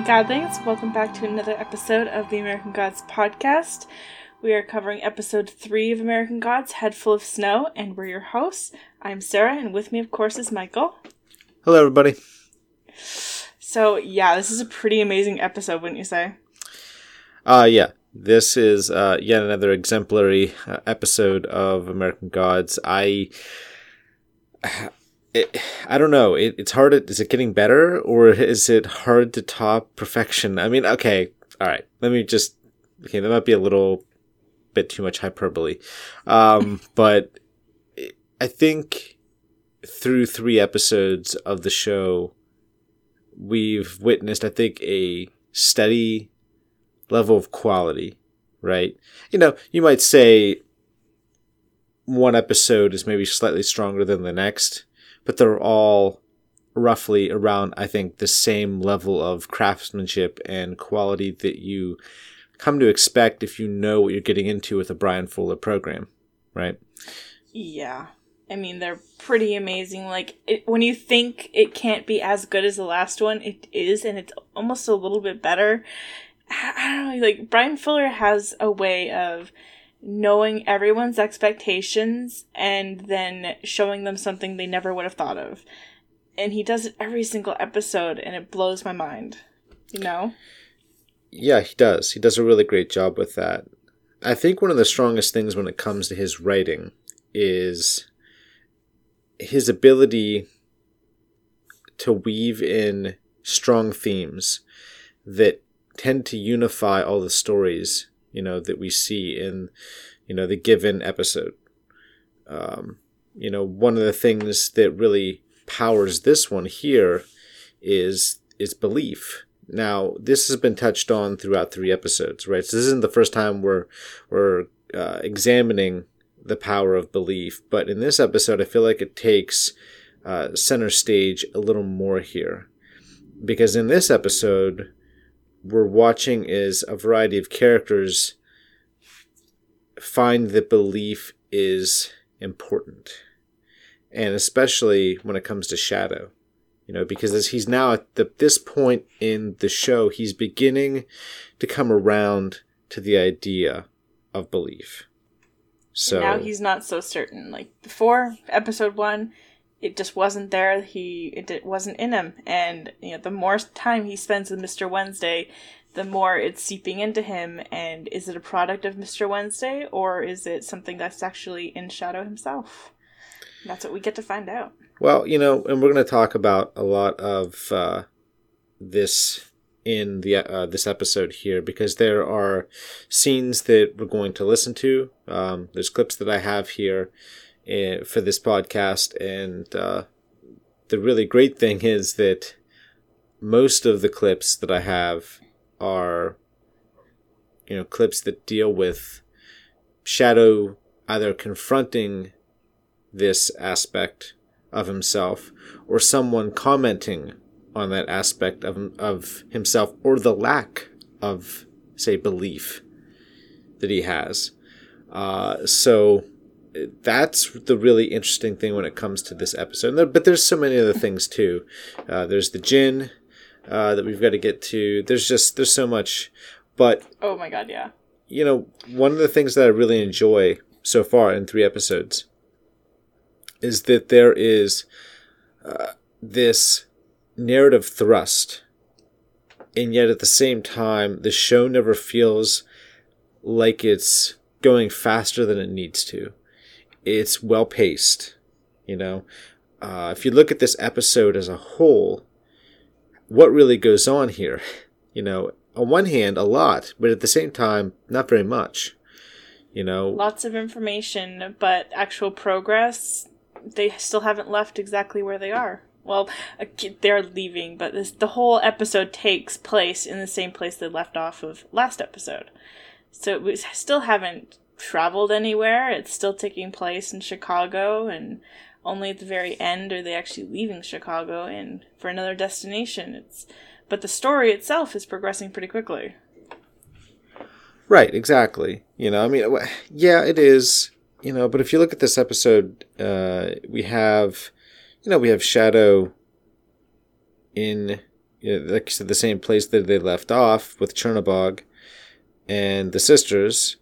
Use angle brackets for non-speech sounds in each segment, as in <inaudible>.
Hey Godlings, welcome back to another episode of the American Gods podcast. We are covering episode three of American Gods, Head Full of Snow, and we're your hosts. I'm Sarah, and with me, of course, is Michael. Hello, everybody. So, yeah, this is a pretty amazing episode, wouldn't you say? Uh, yeah. This is uh, yet another exemplary uh, episode of American Gods. I. It, I don't know. It, it's hard. To, is it getting better or is it hard to top perfection? I mean, okay, all right. Let me just. Okay, that might be a little bit too much hyperbole, um, <laughs> but I think through three episodes of the show, we've witnessed, I think, a steady level of quality. Right? You know, you might say one episode is maybe slightly stronger than the next but they're all roughly around, I think, the same level of craftsmanship and quality that you come to expect if you know what you're getting into with a Bryan Fuller program, right? Yeah. I mean, they're pretty amazing. Like, it, when you think it can't be as good as the last one, it is, and it's almost a little bit better. I don't know, like, Bryan Fuller has a way of knowing everyone's expectations and then showing them something they never would have thought of. And he does it every single episode and it blows my mind. You know? Yeah, he does. He does a really great job with that. I think one of the strongest things when it comes to his writing is his ability to weave in strong themes that tend to unify all the stories you know that we see in you know the given episode. Um, you know one of the things that really powers this one here is is belief. Now this has been touched on throughout three episodes right? So this isn't the first time we're we're uh, examining the power of belief but in this episode i feel like it takes uh, center stage a little more here. Because in this episode we're watching is a variety of characters find that belief is important. And especially when it comes to Shadow. You know, because as he's now at the, this point in the show, he's beginning to come around to the idea of belief. So now he's not so certain. Like before episode one, it just wasn't there. He it wasn't in him, and you know the more time he spends with Mister Wednesday, the more it's seeping into him. And is it a product of Mister Wednesday, or is it something that's actually in Shadow himself? That's what we get to find out. Well, you know, and we're going to talk about a lot of uh, this in the uh, this episode here because there are scenes that we're going to listen to. Um, there's clips that I have here uh, for this podcast. And uh, the really great thing is that most of the clips that I have are, you know, clips that deal with Shadow either confronting this aspect of himself or someone commenting on that aspect of, of himself or the lack of, say, belief that he has. Uh, so that's the really interesting thing when it comes to this episode. But there's so many other things too. Uh, there's the gin uh, that we've got to get to. There's just there's so much. But oh my god, yeah. You know, one of the things that I really enjoy so far in three episodes is that there is uh, this narrative thrust, and yet at the same time, the show never feels like it's going faster than it needs to it's well paced. You know, uh, if you look at this episode as a whole, what really goes on here? <laughs> You know, on one hand, a lot, but at the same time, not very much. You know, lots of information, but actual progress, they still haven't left exactly where they are. Well, they're leaving, but this, the whole episode takes place in the same place they left off of last episode. So we still haven't traveled anywhere. It's still taking place in Chicago, and only at the very end are they actually leaving Chicago and for another destination. It's but the story itself is progressing pretty quickly. Right, exactly. You know, I mean, yeah, it is. You know, but if you look at this episode, uh, we have, you know, we have Shadow in you know, like I said, the same place that they left off with Chernobog and the sisters.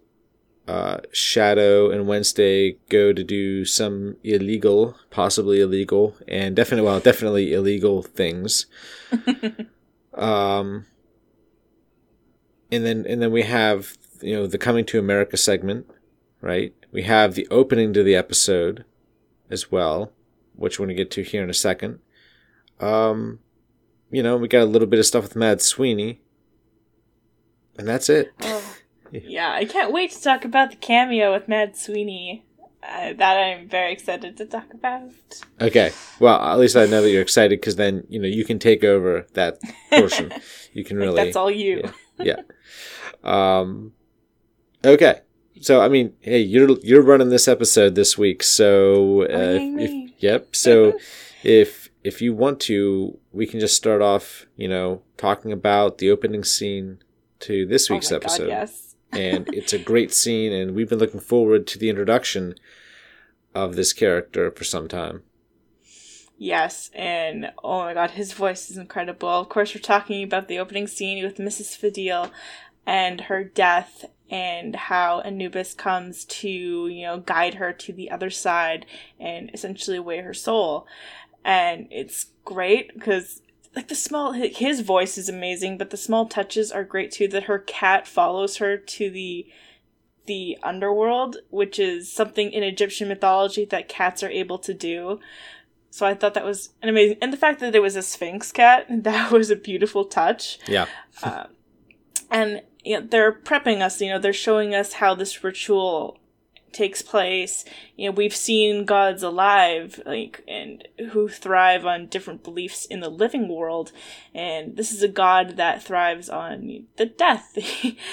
Uh, Shadow and Wednesday go to do some illegal, possibly illegal, and definitely, well, definitely illegal things. <laughs> um, and then and then we have you know the coming to America segment, right? We have the opening to the episode as well, which we're gonna get to here in a second. Um, you know, we got a little bit of stuff with Mad Sweeney, and that's it. Oh, yeah, I can't wait to talk about the cameo with Mad Sweeney. Uh, that I'm very excited to talk about. Okay, well, at least I know that you're excited because then you know you can take over that <laughs> portion. you can really. That's all you. Yeah. yeah. Um. Okay. So I mean, hey, you're you're running this episode this week, so uh, if, yep. So <laughs> if if you want to, we can just start off, you know, talking about the opening scene to this week's oh episode. God, yes. And it's a great scene, and we've been looking forward to the introduction of this character for some time. Yes, and oh my god, his voice is incredible. Of course, we're talking about the opening scene with Mrs. Fadil and her death and how Anubis comes to, you know, guide her to the other side and essentially weigh her soul. And it's great because like the small his voice is amazing, but the small touches are great too that her cat follows her to the the underworld, which is something in Egyptian mythology that cats are able to do. So I thought that was an amazing, and the fact that there was a Sphynx cat <laughs> that was a beautiful touch. Yeah. uh, and you know, they're prepping us. You know, they're showing us how this ritual takes place. You know, we've seen gods alive, like, and who thrive on different beliefs in the living world. And this is a god that thrives on the death.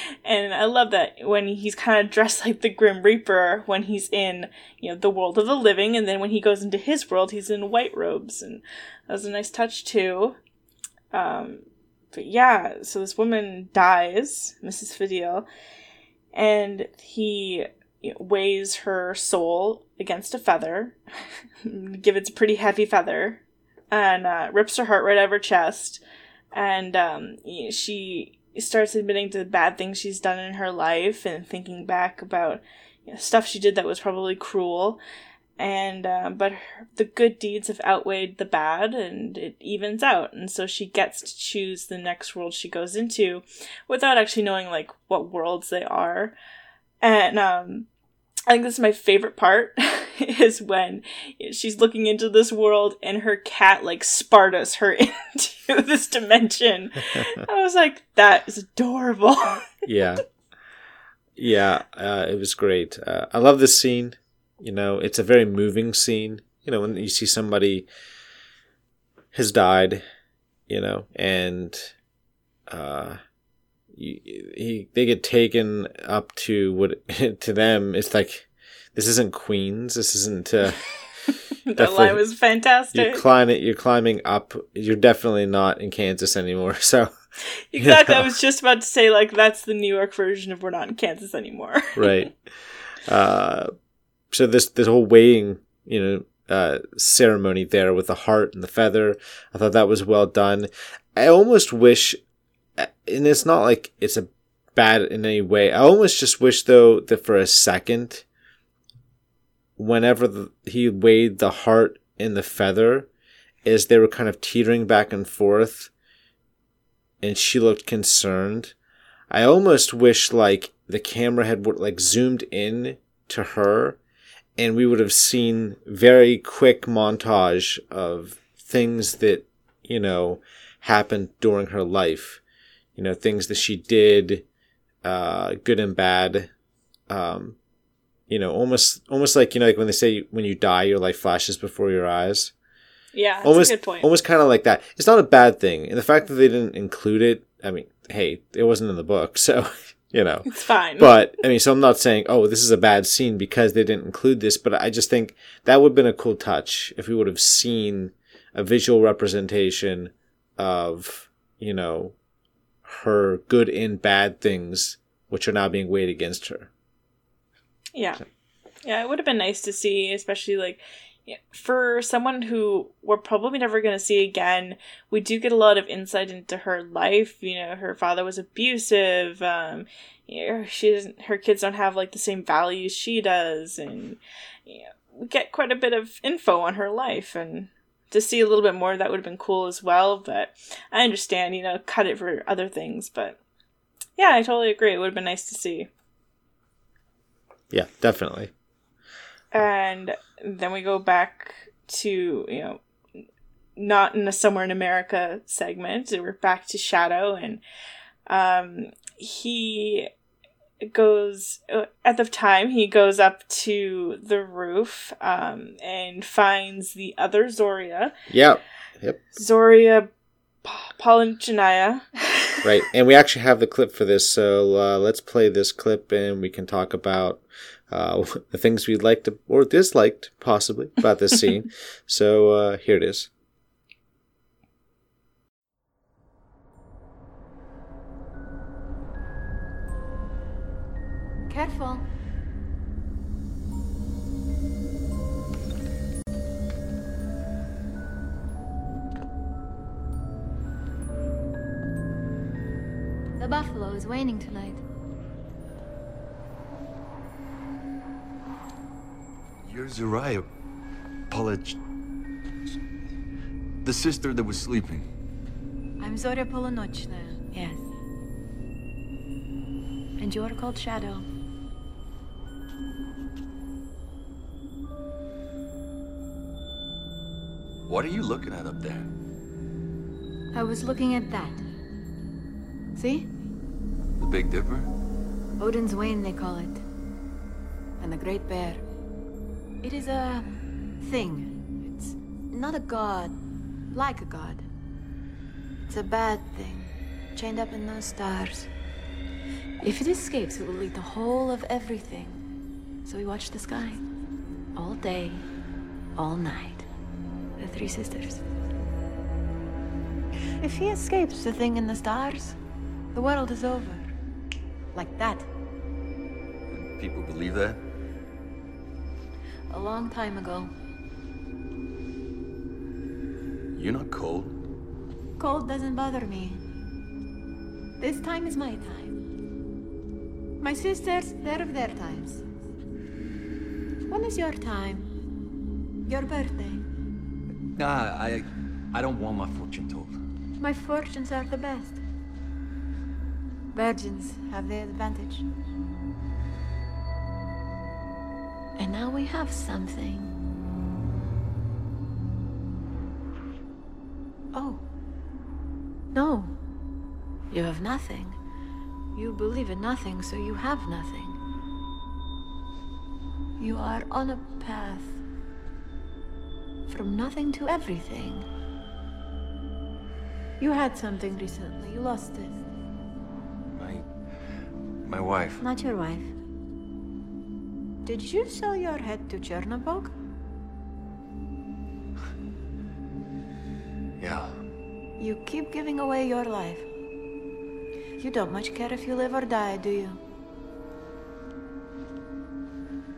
<laughs> and I love that when he's kind of dressed like the Grim Reaper when he's in, you know, the world of the living. And then when he goes into his world, he's in white robes. And that was a nice touch, too. Um, but yeah, so this woman dies, Mrs. Fidel. and he weighs her soul against a feather, <laughs> give it's a pretty heavy feather, and uh, rips her heart right out of her chest. And um, she starts admitting to the bad things she's done in her life and thinking back about you know, stuff she did that was probably cruel. And uh, but her, the good deeds have outweighed the bad, and it evens out. And so she gets to choose the next world she goes into, without actually knowing like what worlds they are. And um, I think this is my favorite part <laughs> is when she's looking into this world and her cat like Spartas her <laughs> into this dimension. <laughs> I was like, that is adorable. yeah. Yeah, uh, it was great. Uh, I love this scene. You know, it's a very moving scene. You know, when you see somebody has died, you know, and uh, he they get taken up to what <laughs> to them it's like this isn't Queens. This isn't. Uh, <laughs> that line was fantastic. You're climbing. You're climbing up. You're definitely not in Kansas anymore. <laughs> So. Exactly. You know. I was just about to say like that's the New York version of we're not in Kansas anymore. right. Uh, so this this whole weighing, you know, uh, ceremony there with the heart and the feather, I thought that was well done. I almost wish and it's not like it's a bad in any way. I almost just wish though that for a second, whenever the, he weighed the heart in the feather, as they were kind of teetering back and forth, and she looked concerned. I almost wish like the camera had like zoomed in to her, and we would have seen very quick montage of things that you know happened during her life you know, things that she did, uh, good and bad. Um, you know, almost, almost like, you know, like when they say when you die, your life flashes before your eyes. Yeah, almost, almost kind of like that. It's not a bad thing. And the fact that they didn't include it, I mean, hey, it wasn't in the book, <laughs> so you know, it's fine. But I mean, so I'm not saying, oh, this is a bad scene because they didn't include this, but I just think that would have been a cool touch if we would have seen a visual representation of, you know, her good and bad things, which are now being weighed against her. Yeah. So. Yeah, it would have been nice to see, especially like, for someone who we're probably never going to see again, we do get a lot of insight into her life. You know, her father was abusive. Um, you know, she doesn't, her kids don't have like the same values she does, and you know, we get quite a bit of info on her life and to see a little bit more that would have been cool as well but i understand you know cut it for other things but yeah i totally agree. It would have been nice to see. Yeah definitely. And then we go back to you know not in a somewhere in america segment we're back to shadow and um he goes uh, at the time he goes up to the roof um, and finds the other Zoria. Yep. Yep. Zoria Polygenea. <laughs> right, and we actually have the clip for this, so uh, let's play this clip and we can talk about uh, <laughs> the things we liked or disliked, possibly, about this scene. <laughs> so uh, here it is. Careful. The buffalo is waning tonight. You're Zariah Polich... The sister that was sleeping. I'm Zoria Polonochna, yes. And you're called Shadow. What are you looking at up there? I was looking at that. See? The Big Dipper? Odin's Wain, they call it. And the Great Bear. It is a thing. It's not a god, like a god. It's a bad thing, chained up in those stars. If it escapes, it will eat the whole of everything. So we watch the sky. All day, all night. The three sisters. If he escapes the thing in the stars, the world is over. Like that. And people believe that? A long time ago. You're not cold. Cold doesn't bother me. This time is my time. My sisters, they're of their times. When is your time? Your birthday? Nah, I... I don't want my fortune told. My fortunes are the best. Virgins have the advantage. And now we have something. Oh. No. You have nothing. You believe in nothing, so you have nothing. You are on a path from nothing to everything. You had something recently. You lost it. My... My wife. Not your wife. Did you sell your head to Chernobog? Yeah. You keep giving away your life. You don't much care if you live or die, do you?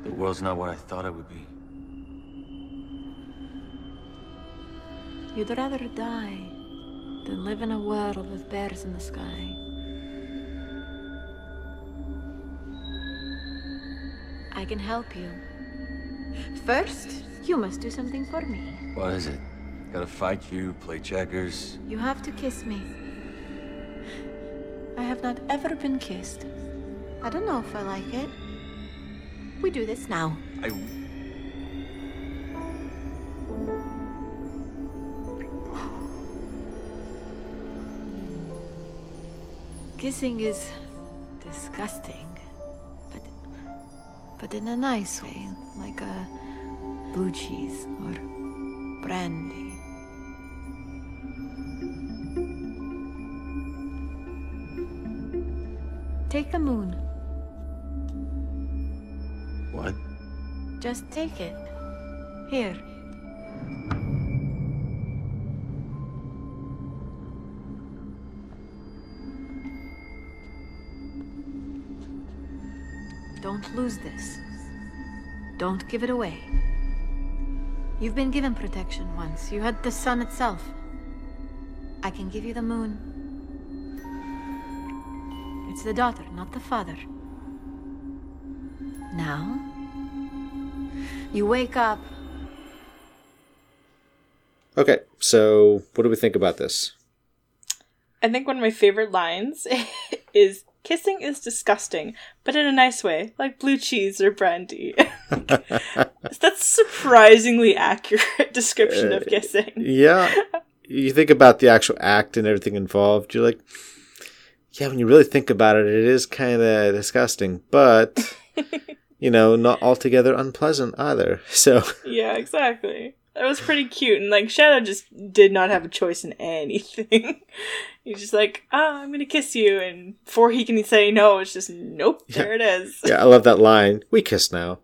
The world's not what I thought it would be. You'd rather die than live in a world with bears in the sky. I can help you. First, you must do something for me. What is it? Gotta fight you, play checkers. You have to kiss me. I have not ever been kissed. I don't know if I like it. We do this now. I... Kissing is disgusting, but but in a nice way, like a blue cheese or brandy. Take the moon. What? Just take it. Here. Don't lose this. Don't give it away. You've been given protection once. You had the sun itself. I can give you the moon. It's the daughter, not the father. Now, you wake up. Okay, so what do we think about this? I think one of my favorite lines <laughs> is kissing is disgusting, but in a nice way, like blue cheese or brandy. <laughs> That's surprisingly accurate <laughs> description of uh, kissing. Yeah. You think about the actual act and everything involved, you're like, yeah, when you really think about it, it is kind of disgusting, but, <laughs> you know, not altogether unpleasant either. So, Yeah, exactly. That was pretty cute, and like Shadow just did not have a choice in anything. <laughs> He's just like, "Ah, I'm gonna kiss you," and before he can say no, it's just nope. There it is. yeah, I love that line. We kiss now.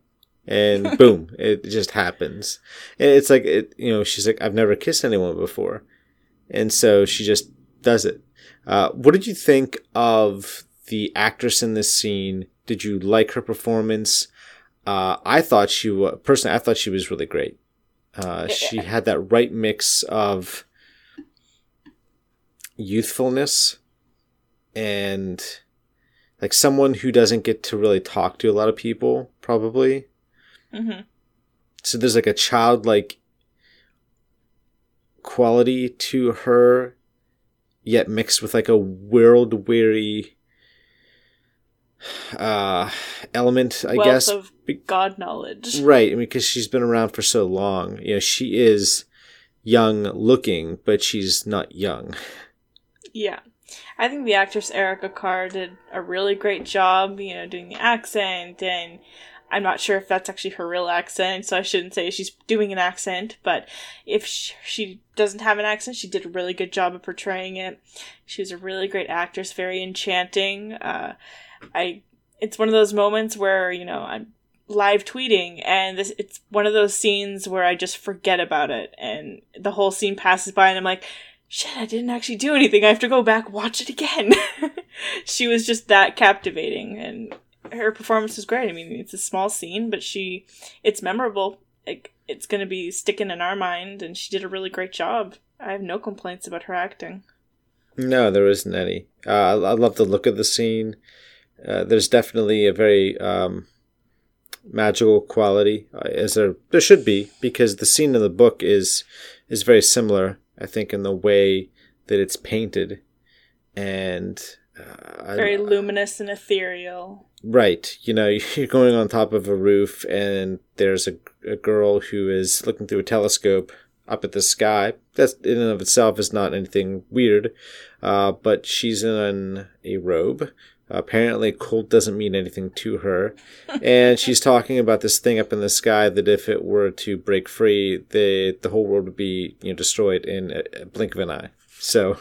And <laughs> boom, it just happens. And it's like, it, you know, she's like, I've never kissed anyone before. And so she just does it. Uh, what did you think of the actress in this scene? Did you like her performance? Uh, I thought she was, personally, I thought she was really great. Uh, she had that right mix of youthfulness and like someone who doesn't get to really talk to a lot of people, probably. hmm So there's like a childlike quality to her, yet mixed with like a world weary uh element, I Wealth guess. of God knowledge. Right, I mean, because she's been around for so long. You know, she is young looking, but she's not young. Yeah. I think the actress Erika Kaar did a really great job, you know, doing the accent, and I'm not sure if that's actually her real accent, so I shouldn't say she's doing an accent, but if she doesn't have an accent, she did a really good job of portraying it. She was a really great actress, very enchanting. Uh, I, it's one of those moments where, you know, I'm live tweeting and this it's one of those scenes where I just forget about it and the whole scene passes by and I'm like shit I didn't actually do anything I have to go back watch it again <laughs> she was just that captivating and her performance was great I mean it's a small scene but she it's memorable like it's going to be sticking in our mind and she did a really great job I have no complaints about her acting No, there isn't any. Uh, I, I love the look of the scene. Uh, there's definitely a very um, magical quality, uh, as there there should be, because the scene in the book is is very similar. I think in the way that it's painted, and uh, I- very luminous and ethereal Right. You know, <laughs> you're going on top of a roof and there's a, a girl who is looking through a telescope up at the sky. That in and of itself is not anything weird. Uh, but she's in a robe. Apparently, cold doesn't mean anything to her. <laughs> and she's talking about this thing up in the sky that if it were to break free, the, the whole world would be you know, destroyed in a, a blink of an eye. So,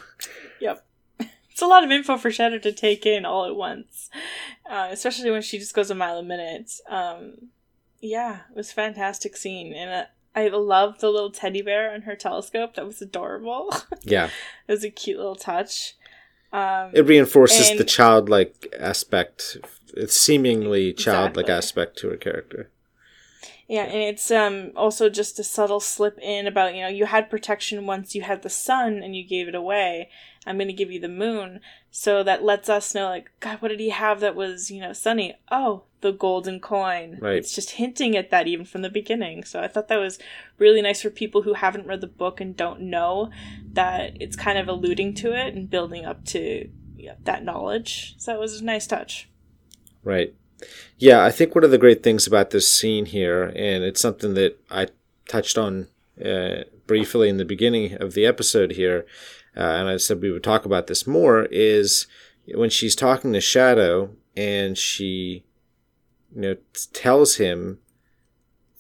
a lot of info for Shadow to take in all at once, uh, especially when she just goes a mile a minute. Um, yeah, it was a fantastic scene, and uh, I love the little teddy bear on her telescope. That was adorable. <laughs> yeah. it was a cute little touch. Um, It reinforces And- the childlike aspect, It's seemingly childlike Exactly. aspect to her character. Yeah, and it's um also just a subtle slip in about, you know, you had protection once you had the sun and you gave it away. I'm going to give you the moon. So that lets us know like god, what did he have that was, you know, sunny? Oh, the golden coin. Right. It's just hinting at that even from the beginning. So I thought that was really nice for people who haven't read the book and don't know that it's kind of alluding to it and building up to yeah, that knowledge. So it was a nice touch. Right. Yeah, I think one of the great things about this scene here, and it's something that I touched on uh, briefly in the beginning of the episode here, uh, and I said we would talk about this more, is when she's talking to Shadow and she, you know, tells him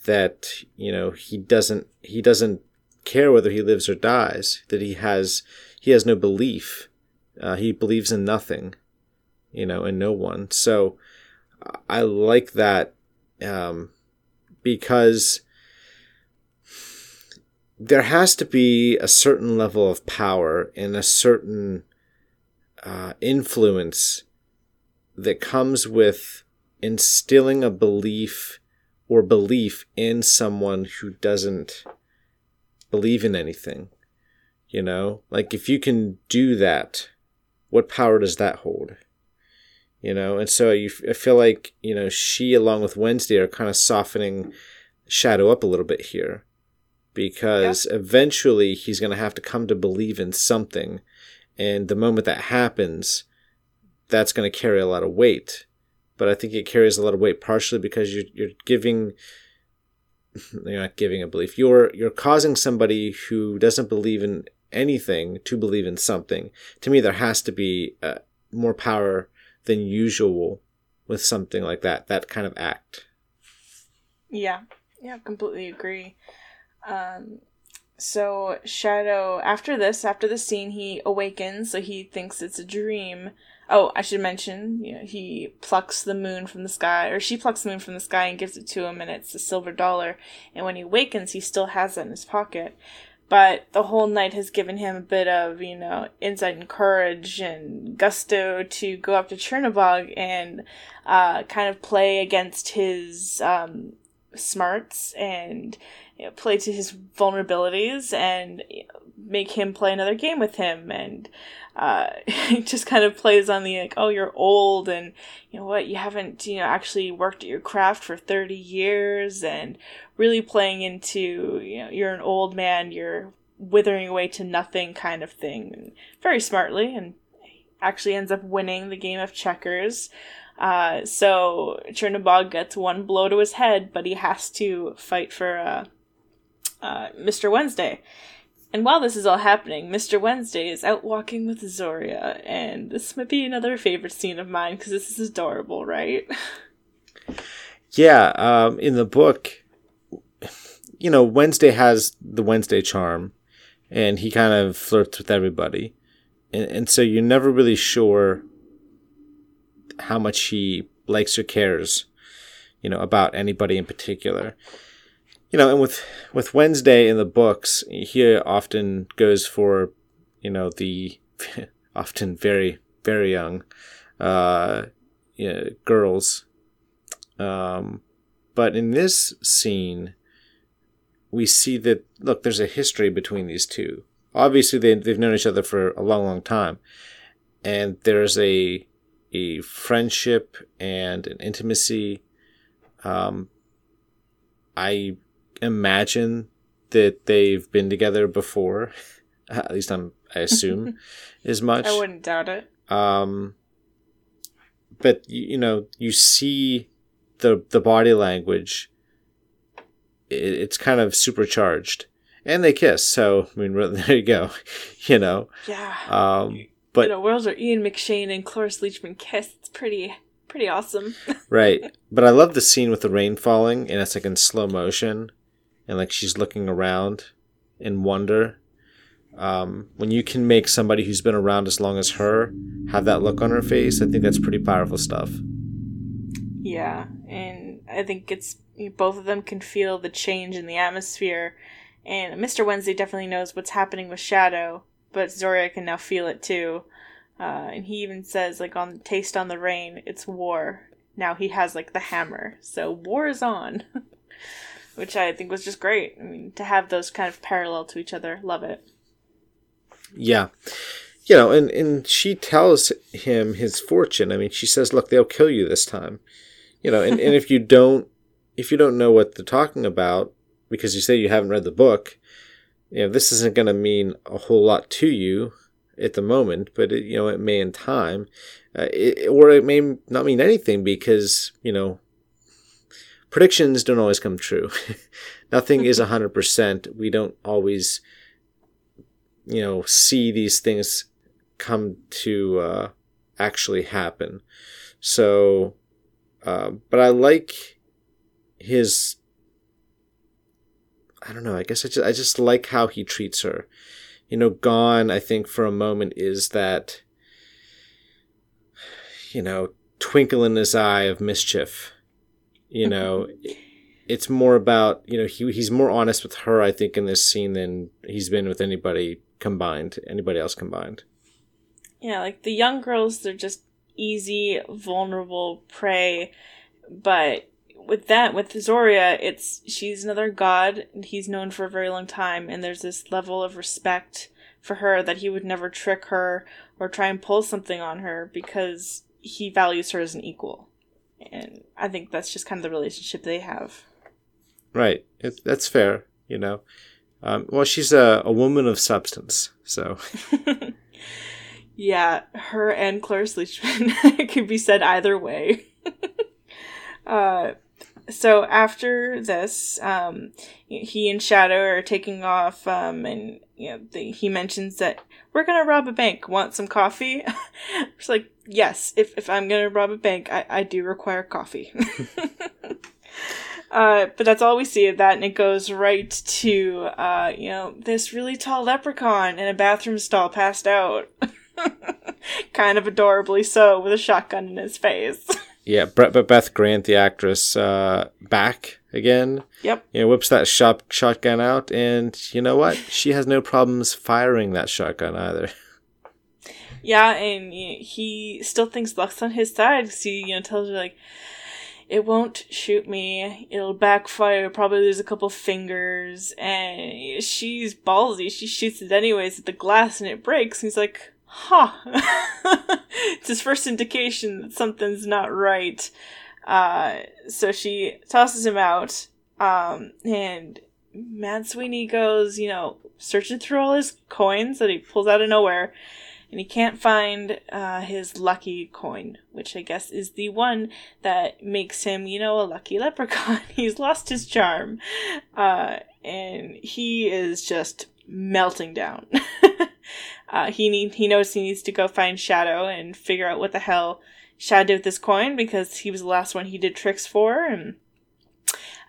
that you know he doesn't he doesn't care whether he lives or dies, that he has he has no belief, uh, he believes in nothing, you know, and no one. So. I like that um, because there has to be a certain level of power and a certain uh, influence that comes with instilling a belief or belief in someone who doesn't believe in anything. You know, like if you can do that, what power does that hold? You know, and so you, I feel like you know she along with Wednesday are kind of softening Shadow up a little bit here, because yeah. eventually he's going to have to come to believe in something, and the moment that happens, that's going to carry a lot of weight. But I think it carries a lot of weight partially because you're you're giving <laughs> you're not giving a belief. You're you're causing somebody who doesn't believe in anything to believe in something. To me, there has to be uh, more power than usual with something like that. That kind of act. Yeah, yeah, completely agree. Um, so Shadow, after this, after the scene, he awakens. So he thinks it's a dream. Oh, I should mention, you know, he plucks the moon from the sky, or she plucks the moon from the sky and gives it to him, and it's a silver dollar. And when he wakens, he still has that in his pocket. But the whole night has given him a bit of, you know, insight and courage and gusto to go up to Chernobog and uh, kind of play against his um, smarts and you know, play to his vulnerabilities and make him play another game with him and uh, <laughs> just kind of plays on the like oh you're old and you know what you haven't you know actually worked at your craft for 30 years and really playing into you know you're an old man you're withering away to nothing kind of thing very smartly and actually ends up winning the game of checkers. Uh, so Chernobog gets one blow to his head but he has to fight for uh, uh, Mr. Wednesday and while this is all happening, Mr. Wednesday is out walking with Zoria, and this might be another favorite scene of mine because this is adorable, right? <laughs> yeah, um, in the book, you know, Wednesday has the Wednesday charm, and he kind of flirts with everybody. And, and so you're never really sure how much he likes or cares, you know, about anybody in particular you know, and with with Wednesday in the books, he often goes for, you know, the <laughs> often very very young, uh, you know, girls. Um, but in this scene, we see that look, there's a history between these two. Obviously, they they've known each other for a long, long time, and there's a a friendship and an intimacy. Um, I imagine that they've been together before. <laughs> At least I'm, I assume <laughs> as much. I wouldn't doubt it. Um, but you know, you see the the body language. It, it's kind of supercharged, and they kiss. So I mean, <laughs> there you go. You know. Yeah. Um, but you know, worlds are Ian McShane and Cloris Leachman kiss. It's pretty pretty awesome. right, but I love the scene with the rain falling, and it's like in slow motion and like she's looking around in wonder. Um, when you can make somebody who's been around as long as her have that look on her face, I think that's pretty powerful stuff. Yeah, and I think it's both of them can feel the change in the atmosphere, and Mr. Wednesday definitely knows what's happening with Shadow, but Zoria can now feel it too. Uh, and he even says, like on Taste on the Rain, it's war. Now he has like the hammer, so war is on. <laughs> which I think was just great. I mean, to have those kind of parallel to each other, love it. Yeah. You know, and, and she tells him his fortune. I mean, she says, look, they'll kill you this time. You know, and, and if you <laughs> don't, if you don't know what they're talking about, because you say you haven't read the book, you know, this isn't going to mean a whole lot to you at the moment, but it, you know, it may in time, uh, it, or it may not mean anything because, you know, predictions don't always come true. <laughs> Nothing is 100%. We don't always, you know, see these things come to uh, actually happen. So, uh, but I like his. I don't know. I guess I just I just like how he treats her. You know, gone. I think for a moment is that. You know, twinkle in his eye of mischief you uh-huh. know, it's more about you know he he's more honest with her I think in this scene than he's been with anybody combined, anybody else combined. Yeah, like the young girls, they're just easy, vulnerable prey, but with that, with Zoria, it's she's another god he's known for a very long time, and there's this level of respect for her that he would never trick her or try and pull something on her because he values her as an equal. And I think that's just kind of the relationship they have. Right. It, that's fair, you know. Um, well, she's a, a woman of substance, so. <laughs> yeah, her and Cloris Leachman. <laughs> could be said either way. <laughs> uh, so after this, um, he and Shadow are taking off, um, and you know, the, he mentions that we're gonna rob a bank. Want some coffee? <laughs> it's like, yes, if, if I'm gonna rob a bank, I, I do require coffee. <laughs> uh, but that's all we see of that, and it goes right to, uh, you know, this really tall leprechaun in a bathroom stall passed out. <laughs> kind of adorably so, with a shotgun in his face. Yeah, Brett Beth Grant, the actress, uh, back again. Yep. You know, whips that shot shotgun out, and you know what? <laughs> She has no problems firing that shotgun either. <laughs> Yeah, and he still thinks luck's on his side. Cause he, you know, tells her like, "It won't shoot me. It'll backfire. Probably lose a couple fingers." And she's ballsy. She shoots it anyways at the glass, and it breaks. And he's like, "Huh." <laughs> it's his first indication that something's not right. Uh, so she tosses him out, um, and Mad Sweeney goes, you know, searching through all his coins that he pulls out of nowhere, and he can't find uh, his lucky coin, which I guess is the one that makes him, you know, a lucky leprechaun. <laughs> He's lost his charm, uh, and he is just melting down. <laughs> uh, he need he knows he needs to go find Shadow and figure out what the hell Shadow did with this coin because he was the last one he did tricks for, and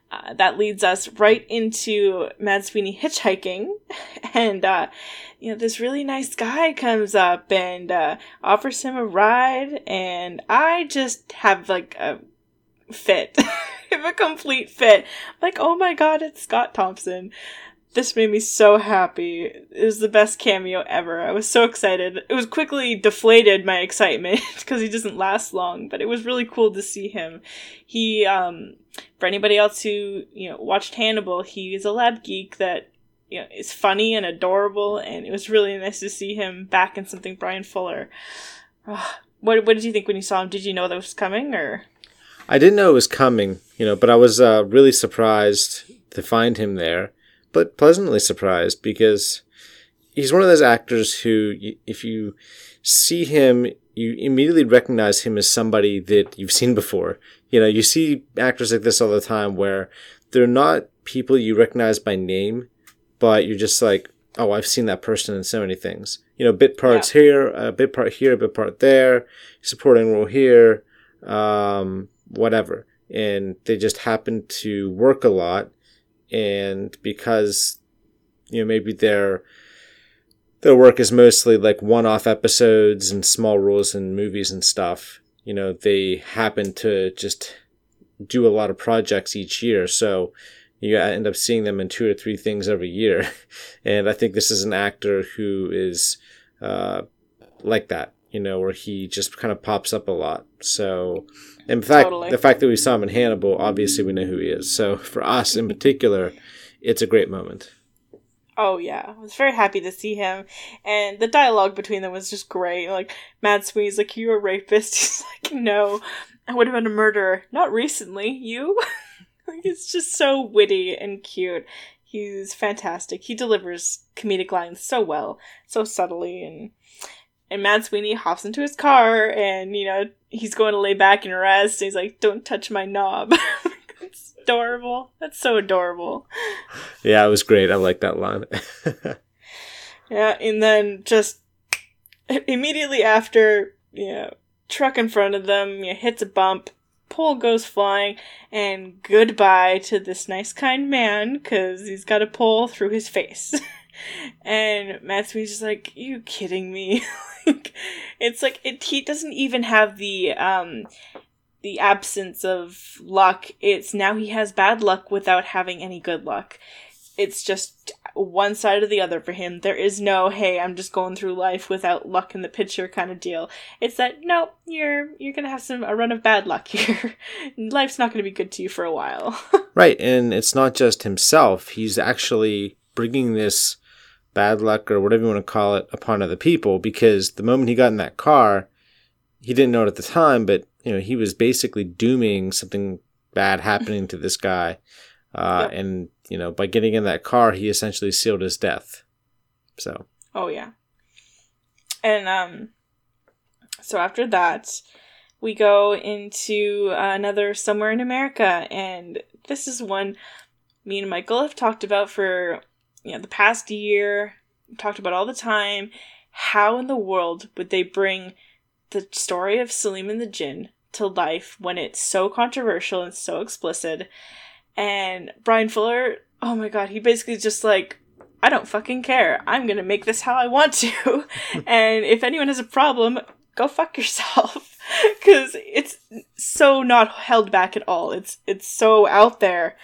uh, that leads us right into Mad Sweeney hitchhiking, <laughs> and uh, you know this really nice guy comes up and uh, offers him a ride, and I just have like a fit, <laughs> have a complete fit, like oh my god, it's Scott Thompson this made me so happy. It was the best cameo ever. I was so excited. It was quickly deflated my excitement <laughs> because he doesn't last long, but it was really cool to see him. He, um, for anybody else who, you know, watched Hannibal, he is a lab geek that, you know, is funny and adorable, and it was really nice to see him back in something Bryan Fuller. Oh, what, what did you think when you saw him? Did you know that was coming, or? I didn't know it was coming, you know, but I was uh, really surprised to find him there but pleasantly surprised because he's one of those actors who, if you see him, you immediately recognize him as somebody that you've seen before. You know, you see actors like this all the time where they're not people you recognize by name, but you're just like, oh, I've seen that person in so many things. You know, bit parts yeah. here, a bit part here, a bit part there, supporting role here, um, whatever. And they just happen to work a lot and because you know maybe their their work is mostly like one-off episodes and small roles in movies and stuff you know they happen to just do a lot of projects each year. So you end up seeing them in two or three things every year. <laughs> And i think this is an actor who is uh, like that you know where he just kind of pops up a lot. So in fact, totally. the fact that we saw him in Hannibal, obviously we know who he is. So <laughs> for us in particular, it's a great moment. Oh yeah, I was very happy to see him, and the dialogue between them was just great. Like Mad Sweeney's like, "You a rapist?" <laughs> He's like, "No, I would have been a murderer. Not recently. You." <laughs> like it's just so witty and cute. He's fantastic. He delivers comedic lines so well, so subtly, and and Mad Sweeney hops into his car and, you know, he's going to lay back and rest. And he's like, don't touch my knob. <laughs> It's adorable. That's so adorable. Yeah, it was great. I like that line. <laughs> yeah, and then just immediately after, you know, truck in front of them, you know, hits a bump, pole goes flying, and goodbye to this nice, kind man, because he's got a pole through his face. <laughs> and Sweeney's just like, you kidding me? <laughs> it's like it, he doesn't even have the um the absence of luck. It's now he has bad luck without having any good luck. It's just one side or the other for him. There is no, hey, I'm just going through life without luck in the picture kind of deal. It's that no, you're you're gonna have some a run of bad luck here. <laughs> Life's not gonna be good to you for a while. <laughs> right, and it's not just himself. He's actually bringing this bad luck or whatever you want to call it upon other people because the moment he got in that car, he didn't know it at the time, but you know he was basically dooming something bad happening to this guy. Uh, yep. And you know, by getting in that car, he essentially sealed his death. So. Oh yeah. And um, so after that, we go into another somewhere in America, and this is one me and Michael have talked about for you know the past year. Talked about all the time. How in the world would they bring the story of Salim and the Jinn to life when it's so controversial and so explicit? And Bryan Fuller, oh my god, he basically just like, I don't fucking care. I'm gonna make this how I want to. <laughs> and if anyone has a problem, go fuck yourself. <laughs> Cause it's so not held back at all. It's it's so out there.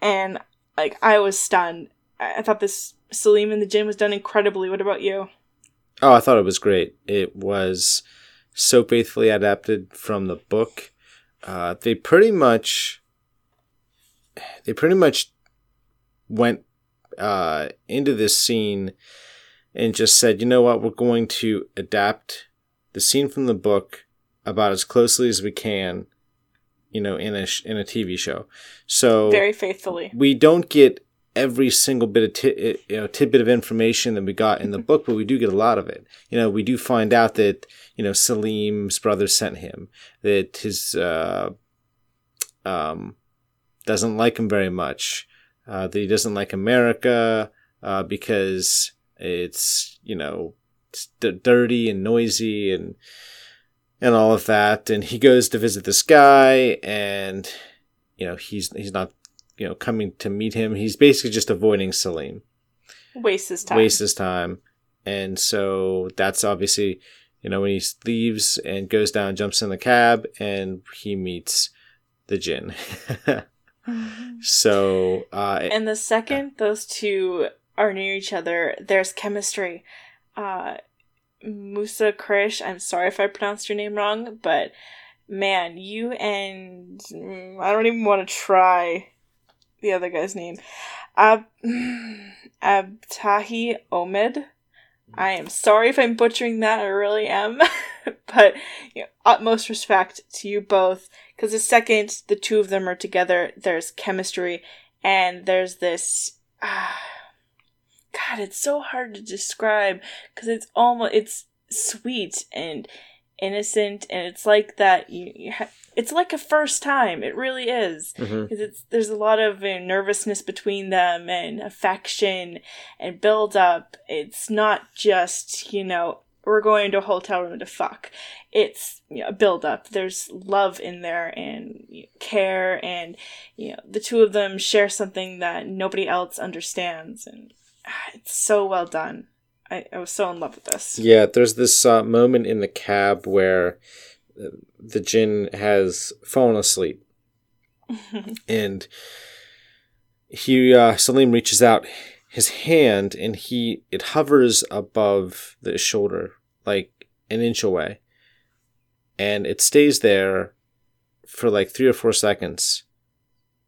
And like I was stunned. I thought this Salim in the Jinn was done incredibly. What about you? Oh, I thought it was great. It was so faithfully adapted from the book. Uh, they pretty much they pretty much went uh, into this scene and just said, you know what, we're going to adapt the scene from the book about as closely as we can, you know, in a in a TV show. So very faithfully, we don't get every single bit of t- you know tidbit of information that we got in the book, but we do get a lot of it. You know, we do find out that you know Salim's brother sent him, that his uh, um, doesn't like him very much. Uh, that he doesn't like America uh, because it's you know it's d- dirty and noisy and and all of that. And he goes to visit this guy, and you know he's he's not you know coming to meet him. He's basically just avoiding Salim. Wastes his time. Waste his time, and so that's obviously you know when he leaves and goes down, jumps in the cab, and he meets the Jinn. <laughs> So, uh, and the second those two are near each other, there's chemistry. Uh, Mousa Kraish, I'm sorry if I pronounced your name wrong, but man, you and mm, I don't even want to try the other guy's name. Ab Abtahi Omid. I am sorry if I'm butchering that. I really am, <laughs> but you know, utmost respect to you both. Because the second the two of them are together, there's chemistry, and there's this. Uh, <sighs> God, it's so hard to describe because it's almost it's sweet and innocent, and it's like that. You, you ha- it's like a first time. It really is. Mm-hmm. It's there's a lot of you know, nervousness between them and affection and build up. It's not just you know we're going to a hotel room to fuck. It's you know, a build up. There's love in there and you know, care, and you know the two of them share something that nobody else understands, and ah, it's so well done. I, I was so in love with this. Yeah, there's this uh, moment in the cab where the Jinn has fallen asleep, <laughs> and he uh, Salim reaches out his hand and he it hovers above the shoulder like an inch away, and it stays there for like three or four seconds,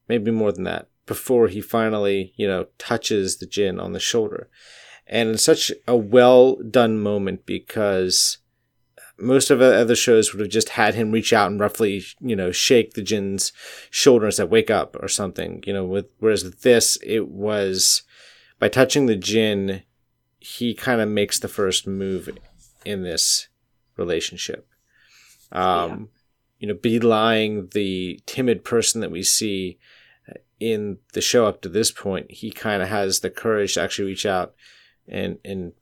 maybe more than that, before he finally you know touches the Jinn on the shoulder, and it's such a well done moment because most of the other shows would have just had him reach out and roughly, you know, shake the Jinn's shoulder and say, wake up or something, you know, with, whereas with this, it was by touching the Jinn, he kind of makes the first move in this relationship. Um, yeah. you know, belying the timid person that we see in the show up to this point, he kind of has the courage to actually reach out and, and,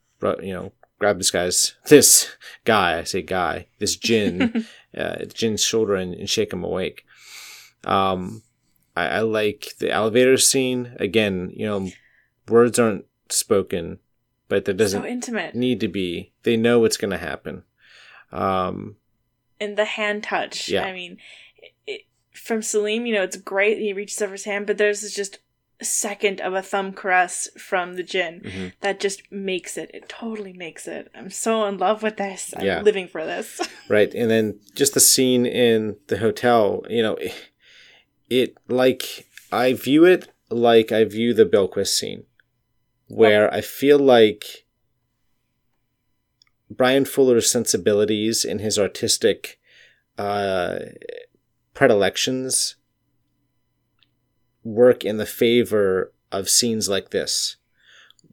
you know, grab this guy's <laughs> this guy I say guy this Jinn <laughs> uh, Jinn's shoulder and, and, shake him awake. Um, I, I, like the elevator scene again. You know, words aren't spoken, but there doesn't so intimate. need to be. They know what's going to happen. Um, and the hand touch. Yeah. I mean, it, from Salim, you know, it's great. He reaches over his hand, but there's just second of a thumb caress from the Jinn Mm-hmm. that just makes it. It totally makes it. I'm so in love with this. I'm Yeah. living for this. <laughs> right and then just the scene in the hotel you know it, it like i view it like i view the Bilquis scene where i feel like bryan fuller's sensibilities and his artistic uh predilections work in the favor of scenes like this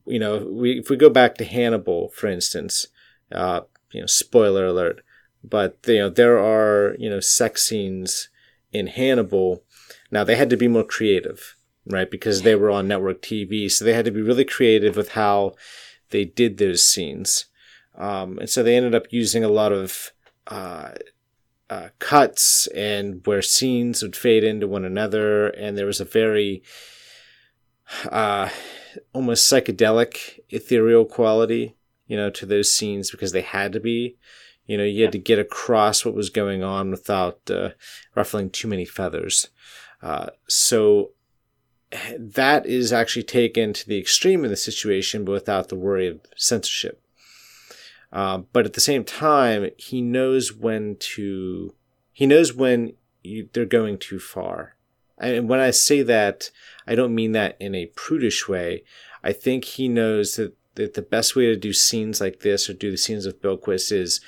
you know we, if we go back to hannibal for instance uh you know spoiler alert but you know there are you know sex scenes in Hannibal. Now they had to be more creative, right? Because they were on network TV, so they had to be really creative with how they did those scenes, um, and so they ended up using a lot of uh, uh, cuts and where scenes would fade into one another, and there was a very uh, almost psychedelic, ethereal quality, you know, to those scenes because they had to be. You know, you had to get across what was going on without uh, ruffling too many feathers. Uh, so that is actually taken to the extreme in the situation, but without the worry of censorship. Uh, but at the same time, he knows when to. He knows when you, they're going too far. And when I say that, I don't mean that in a prudish way. I think he knows that, that the best way to do scenes like this or do the scenes with Bilquis is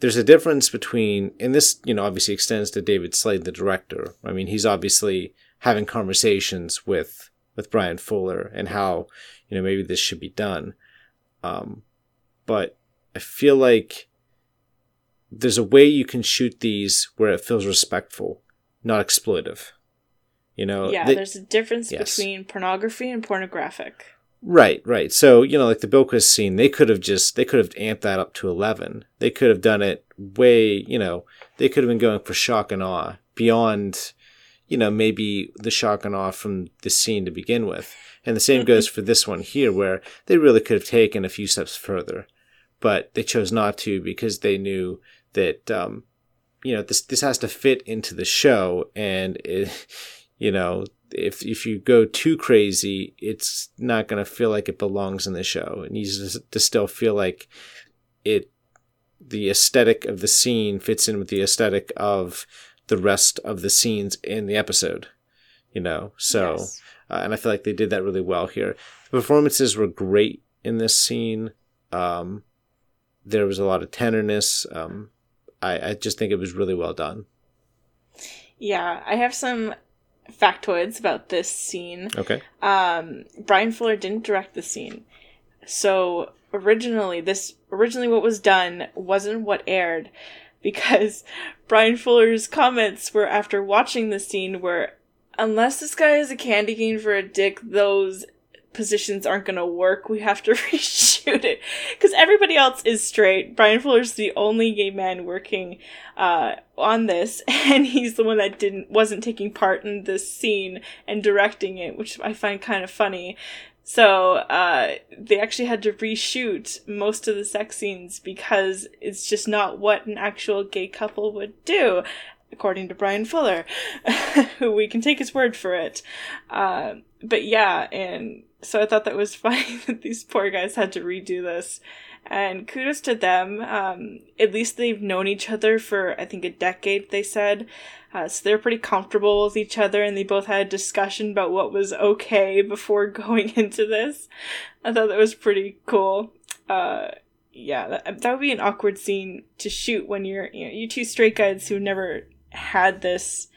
there's a difference between, and this, you know, obviously extends to David Slade, the director. I mean, he's obviously having conversations with with Bryan Fuller and how, you know, maybe this should be done. Um, but I feel like there's a way you can shoot these where it feels respectful, not exploitive. You know, yeah, they- there's a difference Yes. between pornography and pornographic. Right, right. So, you know, like the Bilquis scene, they could have just, they could have amped that up to 11. They could have done it way, you know, they could have been going for shock and awe beyond, you know, maybe the shock and awe from the scene to begin with. And the same <laughs> goes for this one here, where they really could have taken a few steps further, but they chose not to because they knew that, um, you know, this, this has to fit into the show and it, <laughs> you know, if if you go too crazy, it's not going to feel like it belongs in the show. It needs to, to still feel like it the aesthetic of the scene fits in with the aesthetic of the rest of the scenes in the episode. You know, so Yes. uh, and I feel like they did that really well here. The performances were great in this scene. Um, there was a lot of tenderness. Um, I, I just think it was really well done. Yeah, I have some factoids about this scene. Okay. um, Bryan Fuller didn't direct the scene. So originally, this originally what was done wasn't what aired, because <laughs> Bryan Fuller's comments were after watching the scene were, unless this guy is a candy cane for a dick, those positions aren't gonna work. We have to <laughs> reshoot it because everybody else is straight. Bryan Fuller's the only gay man working uh, on this, <laughs> and he's the one that didn't wasn't taking part in this scene and directing it, which I find kind of funny. So uh, they actually had to reshoot most of the sex scenes because it's just not what an actual gay couple would do, according to Bryan Fuller, <laughs> who we can take his word for it. Uh, but yeah, and so I thought that was <laughs> funny that these poor guys had to redo this. And kudos to them. Um, at least they've known each other for, I think, a decade, they said. Uh, so they're pretty comfortable with each other, and they both had a discussion about what was okay before <laughs> going into this. I thought that was pretty cool. Uh, yeah, that, that would be an awkward scene to shoot when you're, you know, you two straight guys who never had this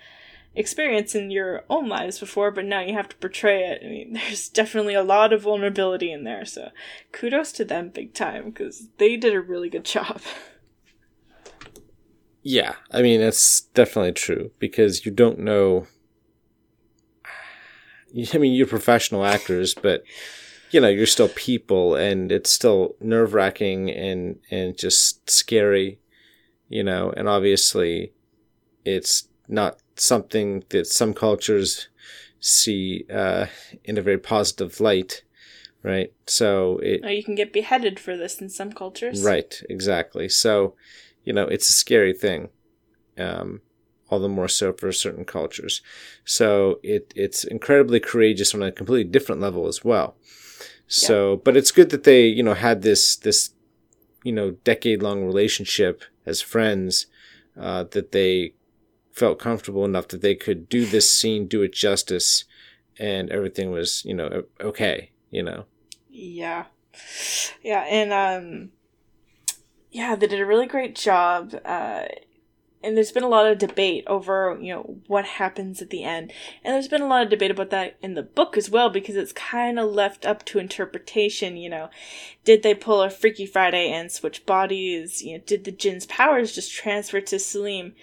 experience in your own lives before, but now you have to portray it. I mean, <laughs> there's definitely a lot of vulnerability in there, so kudos to them big time because they did a really good job. <laughs> Yeah, I mean that's definitely true because you don't know. <sighs> I mean, you're professional actors, but you know you're still people, and it's still nerve wracking and and just scary, you know. And obviously, it's not something that some cultures see uh, in a very positive light, right? So it you can get beheaded for this in some cultures. Right, exactly. So, you know, it's a scary thing. Um, all the more so for certain cultures. So it it's incredibly courageous on a completely different level as well. So, but it's good that they, you know, had this this, you know, decade long relationship as friends, uh, that they felt comfortable enough that they could do this scene, do it justice, and everything was, you know, okay, you know. Yeah. Yeah, and um yeah, they did a really great job. Uh and there's been a lot of debate over, you know, what happens at the end. And there's been a lot of debate about that in the book as well because it's kind of left up to interpretation, you know. Did they pull a Freaky Friday and switch bodies? You know, did the Jinn's powers just transfer to Salim?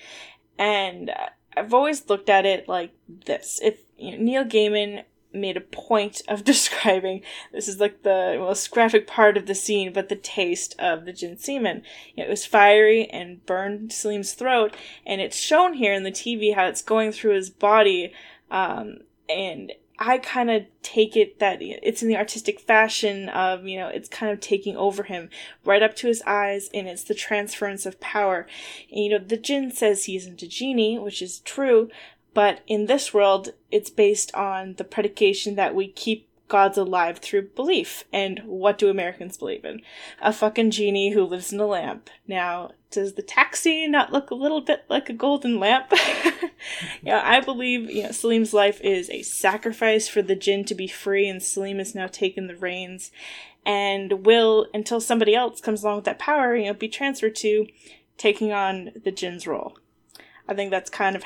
And I've always looked at it like this. If you know, Neil Gaiman made a point <laughs> of describing this is like the most graphic part of the scene, but the taste of the Jinn semen. You know, it was fiery and burned Salim's throat, and it's shown here in the TV how it's going through his body. Um, and I kind of take it that it's in the artistic fashion of, you know, it's kind of taking over him right up to his eyes, and it's the transference of power. And, you know, the Jinn says he isn't a genie, which is true, but in this world, it's based on the predication that we keep gods alive through belief. And what do Americans believe in? A fucking genie who lives in a lamp. Now, does the taxi not look a little bit like a golden lamp? <laughs> yeah, I believe you know, Salim's life is a sacrifice for the Jinn to be free, and Salim has now taken the reins and will, until somebody else comes along with that power, you know, be transferred to taking on the Jinn's role. I think that's kind of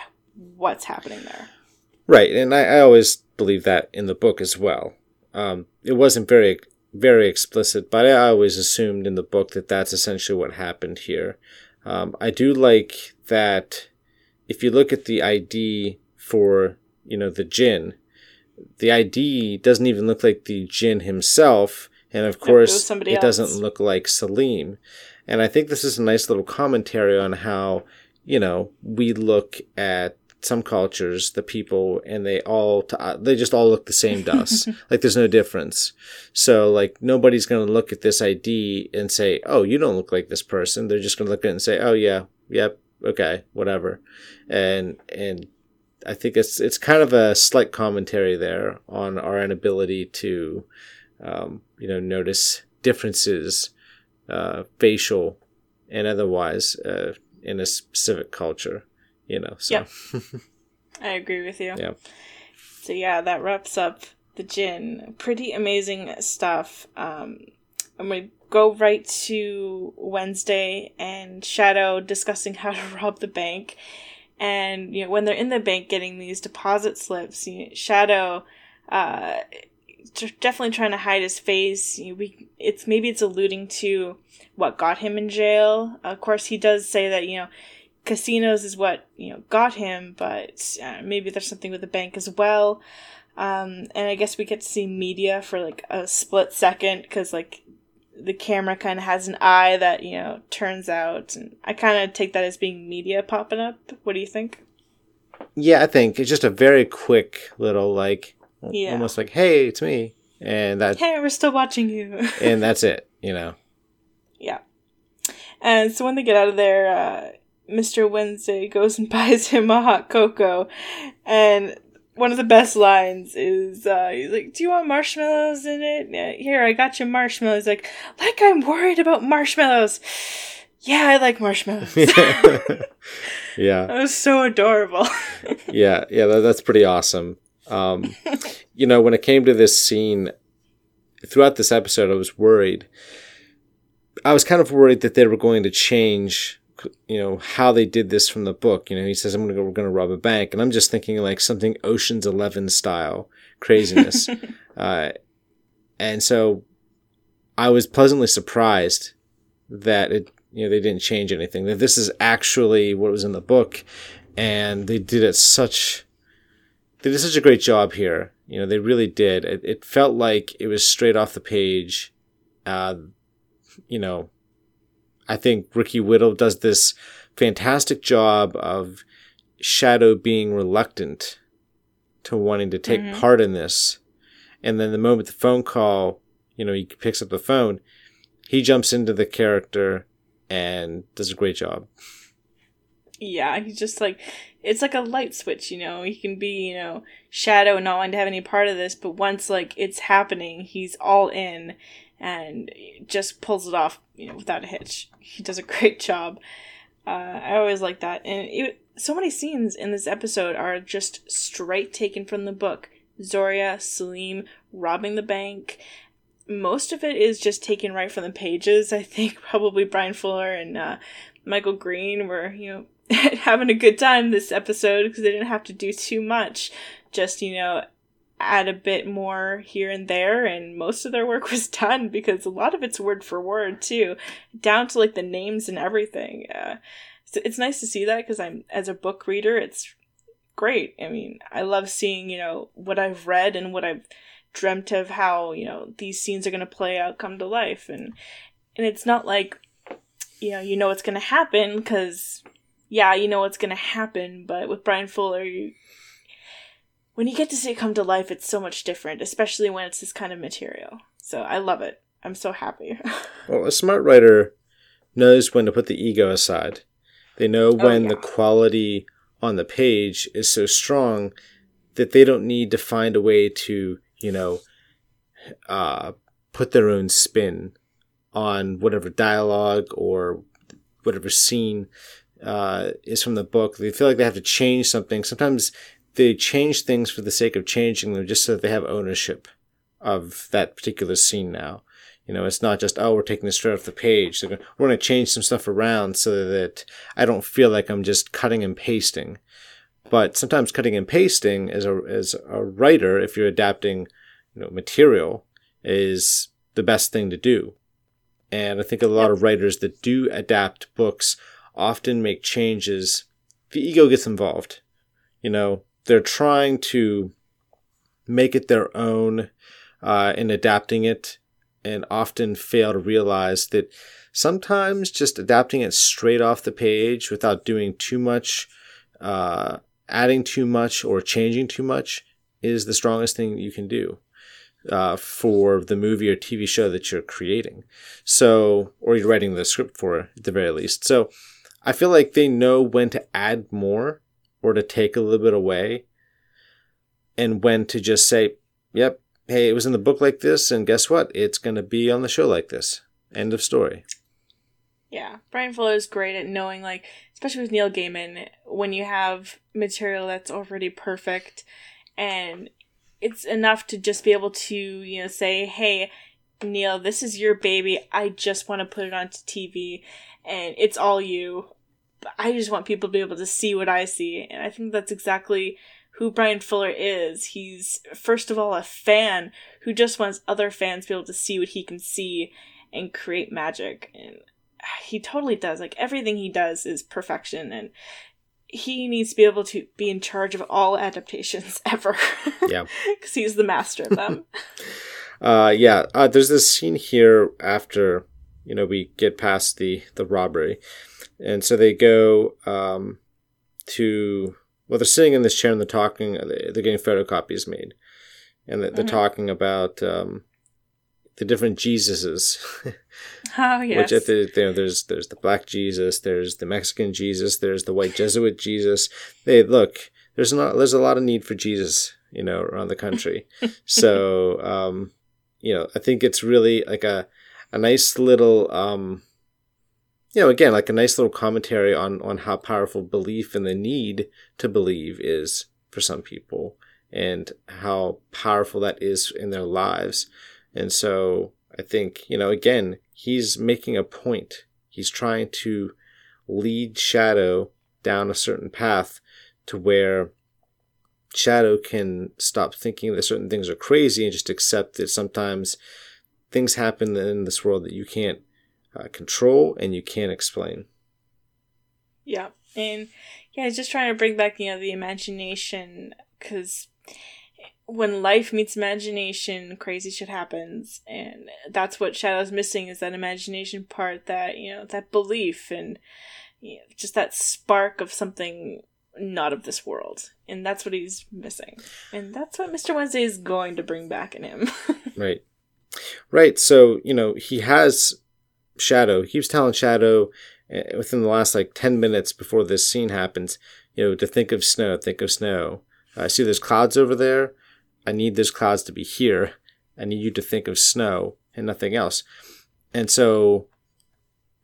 what's happening there. Right, and I, I always believe that in the book as well. Um, it wasn't very very explicit, but I always assumed in the book that that's essentially what happened here. Um, I do like that if you look at the ID for you know the Jinn, the ID doesn't even look like the Jinn himself, and of course it, it doesn't look like Salim. And I think this is a nice little commentary on how you know we look at some cultures, the people, and they all uh, they just all look the same to us. <laughs> like there's no difference. So like nobody's gonna look at this ID and say, "Oh, you don't look like this person." They're just gonna look at it and say, "Oh yeah, yep, okay, whatever," and and I think it's it's kind of a slight commentary there on our inability to, um, you know, notice differences, uh, facial and otherwise, uh, in a specific culture you know. So. Yep. <laughs> I agree with you. Yeah. So yeah, that wraps up the Jinn Pretty amazing stuff. Um, I'm gonna go right to Wednesday and Shadow discussing <laughs> how to rob the bank. And you know, when they're in the bank getting these deposit slips, you know, Shadow uh, definitely trying to hide his face. We it's maybe it's alluding to what got him in jail. Of course, he does say that you know casinos is what you know got him, but uh, maybe there's something with the bank as well. Um, and I guess we get to see media for like a split second because like the camera kind of has an eye that you know turns out, and I kind of take that as being media popping up. What do you think? Yeah, I think it's just a very quick little like, yeah. almost like, "Hey, it's me," and that. Hey, we're still watching you. and that's it, you know. <laughs> Yeah. And so when they get out of there, uh, Mr. Wednesday goes and <laughs> buys him a hot cocoa, and one of the best lines is uh, he's like, "Do you want marshmallows in it? Yeah, here, I got you marshmallows." He's like, like I'm worried about marshmallows. <sighs> Yeah, I like marshmallows. <laughs> yeah, <laughs> that was so adorable. yeah, yeah, that, that's pretty awesome. Um, you know, when it came to this scene, throughout this episode, I was worried. I was kind of worried that they were going to change you know how they did this from the book. You know, he says I'm gonna go, we're gonna rob a bank, and I'm just thinking like something Ocean's Eleven style craziness. <laughs> uh, and so I was pleasantly surprised that it you know they didn't change anything. That this is actually what was in the book, and they did it such they did such a great job here. You know, they really did. It, it felt like it was straight off the page. Uh, you know, I think Ricky Whittle does this fantastic job of Shadow being reluctant to wanting to take mm-hmm. part in this. And then the moment the phone call, you know, he picks up the phone, he jumps into the character and does a great job. Yeah, he's just like it's like a light switch, you know. He can be, you know, shadow not wanting to have any part of this, but once like it's happening, he's all in and just pulls it off, you know, without a hitch. He does a great job. Uh, I always like that, and it, so many scenes in this episode are just straight taken from the book. Zorya, Salim robbing the bank. Most of it is just taken right from the pages. I think <laughs> probably Bryan Fuller and uh, Michael Green were, you know, <laughs> having a good time this episode because they didn't have to do too much. Just, you know, add a bit more here and there, and most of their work <laughs> was done because a lot of it's word for word too, down to like the names and everything. Uh, so it's nice to see that because I'm, as a book reader, it's great. I mean, I love seeing, you know, what I've read and what I've dreamt of how, you know, these scenes are going to play out come to life. And, and it's not like, you know, you know what's going to happen because yeah, you know what's gonna happen, but with bryan Fuller, you, when you get to see it come to life, it's so much different, especially when it's this kind of material. So I love it. I'm so happy. <laughs> well, a smart writer knows when to put the ego aside. They know oh, when oh, yeah. the quality on the page is so strong that they don't need to find a way to, you know, uh, put their own spin on whatever dialogue or whatever scene uh, is from the book. They feel like they have to change something. Sometimes they change things for the sake of changing them just so that they have ownership of that particular scene now. You know, it's not just, oh, we're taking this straight off the page. So we're going to change some stuff around so that I don't feel like I'm just cutting and pasting. But sometimes cutting and pasting as a, as a writer, if you're adapting, you know, material is the best thing to do. And I think a lot of writers that do adapt books often make changes, the ego gets involved. You know, they're trying to make it their own uh, in adapting it and often fail to realize that sometimes just adapting it straight off the page without doing too much, uh, adding too much, or changing too much is the strongest thing you can do. Uh, for the movie or TV show that you're creating. So, or you're writing the script for at the very least. So, I feel like they know when to add more or to take a little bit away and when to just say, yep, hey, it was in the book like this, and guess what? It's going to be on the show like this. End of story. Yeah, Bryan Fuller is great at knowing, like, especially with Neil Gaiman, when you have material that's already perfect and it's enough to just be able to, you know, say, hey, Neil, this is your baby. I just want to put it onto TV and it's all you. I just want people to be able to see what I see. And I think that's exactly who Bryan Fuller is. He's, first of all, a fan who just wants other fans to be able to see what he can see and create magic. And he totally does. Like, everything he does is perfection. And he needs to be able to be in charge of all adaptations <laughs> ever. Yeah. <laughs> Because he's the master of them. <laughs> uh, yeah. Uh, there's this scene here after you know we get past the the robbery and so they go um, to well they're sitting in this chair and they're talking they're getting photocopies made. And they're, mm-hmm. talking about um, the different jesuses. <laughs> Oh <laughs> yes which at the, you know, there's there's the black jesus there's the mexican jesus there's the white jesuit jesus. They look there's not there's a lot of need for jesus you know around the country. <laughs> So um, you know i think it's really like a a nice little um, you know again like a nice little commentary on on how powerful belief and the need to believe is for some people and how powerful that is in their lives. And so i think you know again he's making a point. He's trying to lead shadow down a certain path to where shadow can stop thinking that certain things are crazy and just accept that sometimes things happen in this world that you can't uh, control and you can't explain. Yeah, and yeah, just trying to bring back you know the imagination because when life meets imagination, crazy shit happens, and that's what Shadow's missing is that imagination part, that you know that belief and you know, just that spark of something not of this world, and that's what he's missing, and that's what Mister Wednesday is going to bring back in him. <laughs> right. Right. So, you know, he has Shadow. He keeps telling Shadow eh, within the last like 10 minutes before this scene happens, you know, to think of snow, think of snow. I see there's clouds over there. I need those clouds to be here. I need you to think of snow and nothing else. And so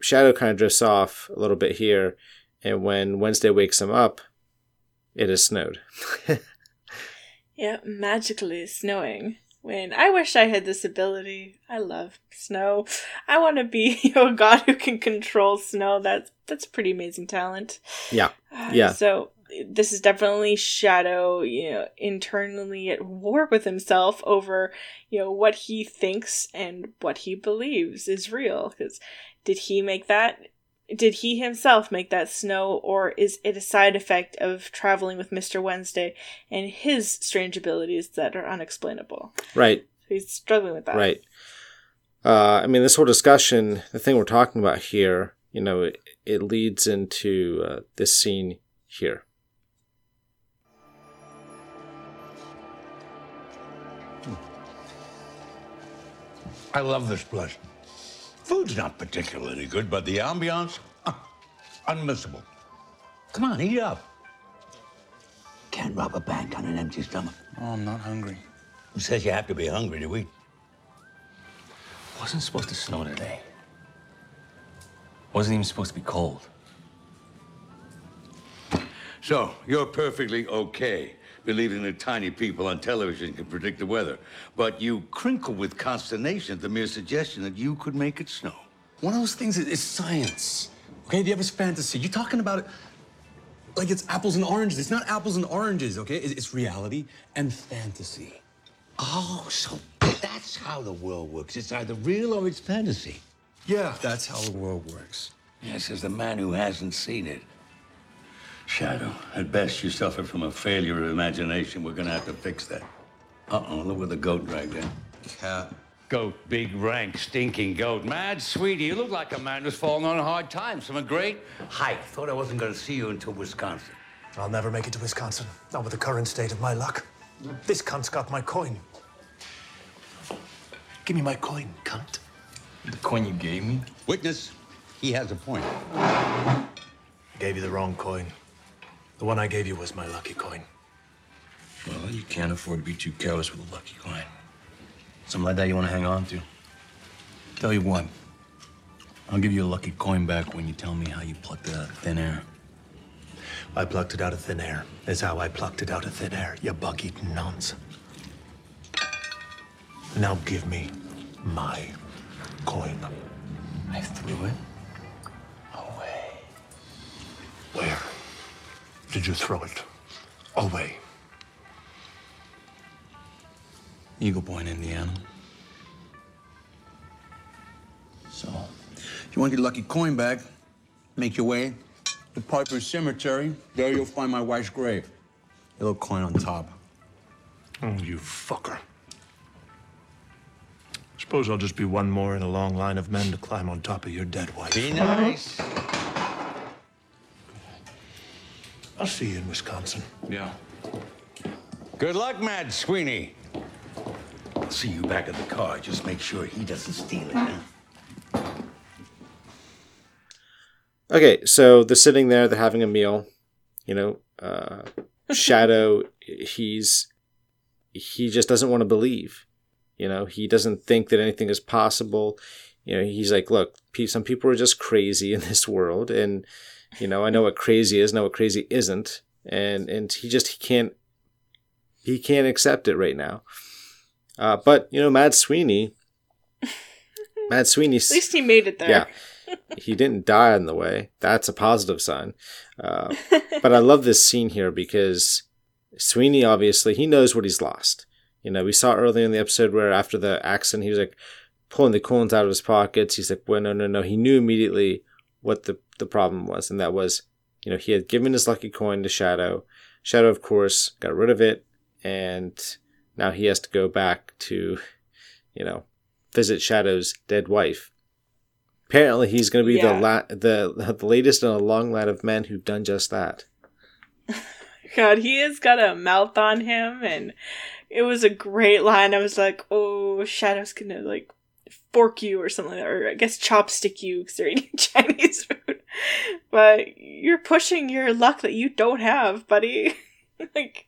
Shadow kind of drifts off a little bit here. And when Wednesday wakes him up, it has snowed. <laughs> yeah, magically snowing. When I wish I had this ability. I love snow. I want to be you know, a god who can control snow. That's that's pretty amazing talent. Yeah. Uh, yeah. So this is definitely Shadow, you know, internally at war with himself over, you know, what he thinks and what he believes is real. Because did he make that? Did he himself make that snow, or is it a side effect of traveling with Mr. Wednesday and his strange abilities that are unexplainable? Right. So he's struggling with that. Right. Uh, I mean, this whole discussion, the thing we're talking about here, you know, it, it leads into uh, this scene here. I love this place. Food's not particularly good, but the ambiance, uh, unmissable. Come on, eat up. Can't rob a bank on an empty stomach. Oh, I'm not hungry. Who says you have to be hungry to eat? Wasn't supposed to snow today. Wasn't even supposed to be cold. So, you're perfectly okay believing that tiny people on television can predict the weather, but you crinkle with consternation at the mere suggestion that you could make it snow. One of those things is, is science. Okay, the other's fantasy. You're talking about it like it's apples and oranges. It's not apples and oranges, okay? It's, it's reality and fantasy. Oh, so that's how the world works. It's either real or it's fantasy. Yeah, that's how the world works. Yes, as the man who hasn't seen it. Shadow, at best you suffer from a failure of imagination. We're gonna have to fix that. Uh-oh, look where the goat dragged in. Cat. Goat, big, rank, stinking goat. Mad Sweeney, you look like a man who's fallen on hard times from a great height. Thought I wasn't gonna see you until Wisconsin. I'll never make it to Wisconsin, not with the current state of my luck. This cunt's got my coin. Give me my coin, cunt. The coin you gave me? Witness, he has a point. I gave you the wrong coin. The one I gave you was my lucky coin. Well, you can't afford to be too careless with a lucky coin. Something like that you want to hang on to. Tell you what, I'll give you a lucky coin back when you tell me how you plucked it out of thin air. I plucked it out of thin air. Is how I plucked it out of thin air, you bug-eating nonce. Now give me my coin. I threw it away. Where did you throw it? Away. Eagle Point, Indiana. So, if you want your lucky coin back, make your way to Piper's Cemetery. There you'll find my wife's grave. A little coin on top. Oh, you fucker. I suppose I'll just be one more in a long line of men to climb on top of your dead wife. Be nice. I'll see you in Wisconsin. Yeah. Good luck, Mad Sweeney. I'll see you back at the car. Just make sure he doesn't steal it. Huh? Okay, so they're sitting there, they're having a meal. You know, uh, <laughs> Shadow, he's he just doesn't want to believe. You know, he doesn't think that anything is possible. You know, he's like, look, some people are just crazy in this world, and you know, I know what crazy is, know what crazy isn't, and and he just he can't he can't accept it right now. Uh, but you know, Mad Sweeney, <laughs> Mad Sweeney, At least he made it there. yeah, he didn't die on the way. That's a positive sign. Uh, <laughs> but I love this scene here because Sweeney obviously he knows what he's lost. You know, we saw earlier in the episode where after the accident he was like pulling the coins out of his pockets. He's like, "Well, no, no, no." He knew immediately what the the problem was, and that was, you know, he had given his lucky coin to Shadow. Shadow, of course, got rid of it, and now he has to go back to, you know, visit Shadow's dead wife. Apparently, he's going to be Yeah. the la- the the latest in a long line of men who've done just that. <laughs> God, he has got a mouth on him, and it was a great line. I was like, oh, Shadow's gonna like fork you or something, like that, or I guess chopstick you because they're eating <laughs> Chinese food. but you're pushing your luck that you don't have, buddy. <laughs> like,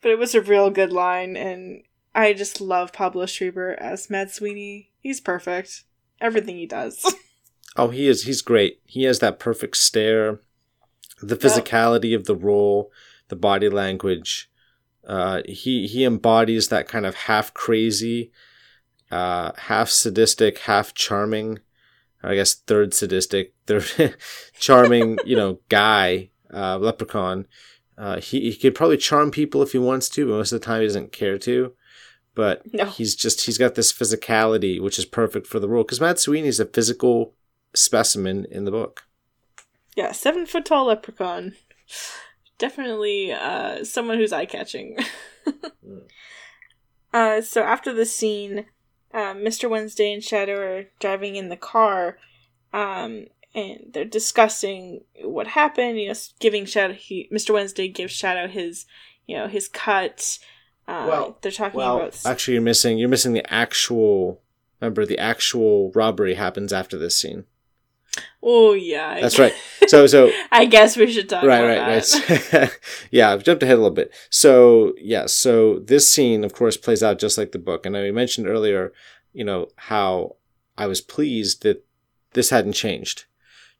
but it was a real good line, and I just love Pablo Schreiber as Mad Sweeney. He's perfect. Everything he does. <laughs> oh, he is. He's great. He has that perfect stare, the physicality yep. of the role, the body language. Uh, he he embodies that kind of half crazy, uh, half sadistic, half charming. I guess third sadistic, <laughs> third charming, you know, guy, uh, leprechaun. Uh, he he could probably charm people if he wants to, but most of the time he doesn't care to. But <laughs> no. he's just he's got this physicality which is perfect for the role because Mad Sweeney's a physical specimen in the book. Yeah, seven foot tall leprechaun definitely uh, someone who's eye catching. <laughs> uh, so after the scene, uh, Mr. Wednesday and Shadow are driving in the car, um, and they're discussing what happened. You know, giving Shadow, he, Mr. Wednesday gives Shadow his, you know, his cut. Uh, well, they're talking well, about. Actually, you're missing. You're missing the actual. Remember, the actual robbery happens after this scene. Oh yeah, that's right. So <laughs> so I guess we should talk. About that. Right, right, right. <laughs> yeah, I've jumped ahead a little bit. So yeah, so this scene, of course, plays out just like the book, and I mentioned earlier, you know, how I was pleased that this hadn't changed.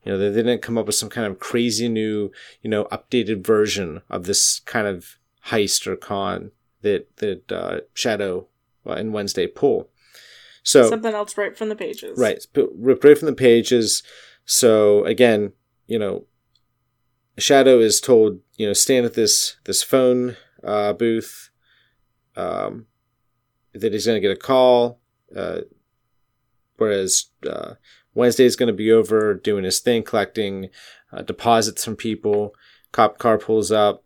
You know, they didn't come up with some kind of crazy new, you know, updated version of this kind of heist or con that that uh, Shadow and Wednesday pull. So something else right from the pages. Right, ripped right from the pages. So again, you know, Shadow is told, you know, stand at this this phone uh, booth. Um, that he's going to get a call. Uh, whereas uh, Wednesday is going to be over doing his thing, collecting uh, deposits from people. Cop car pulls up.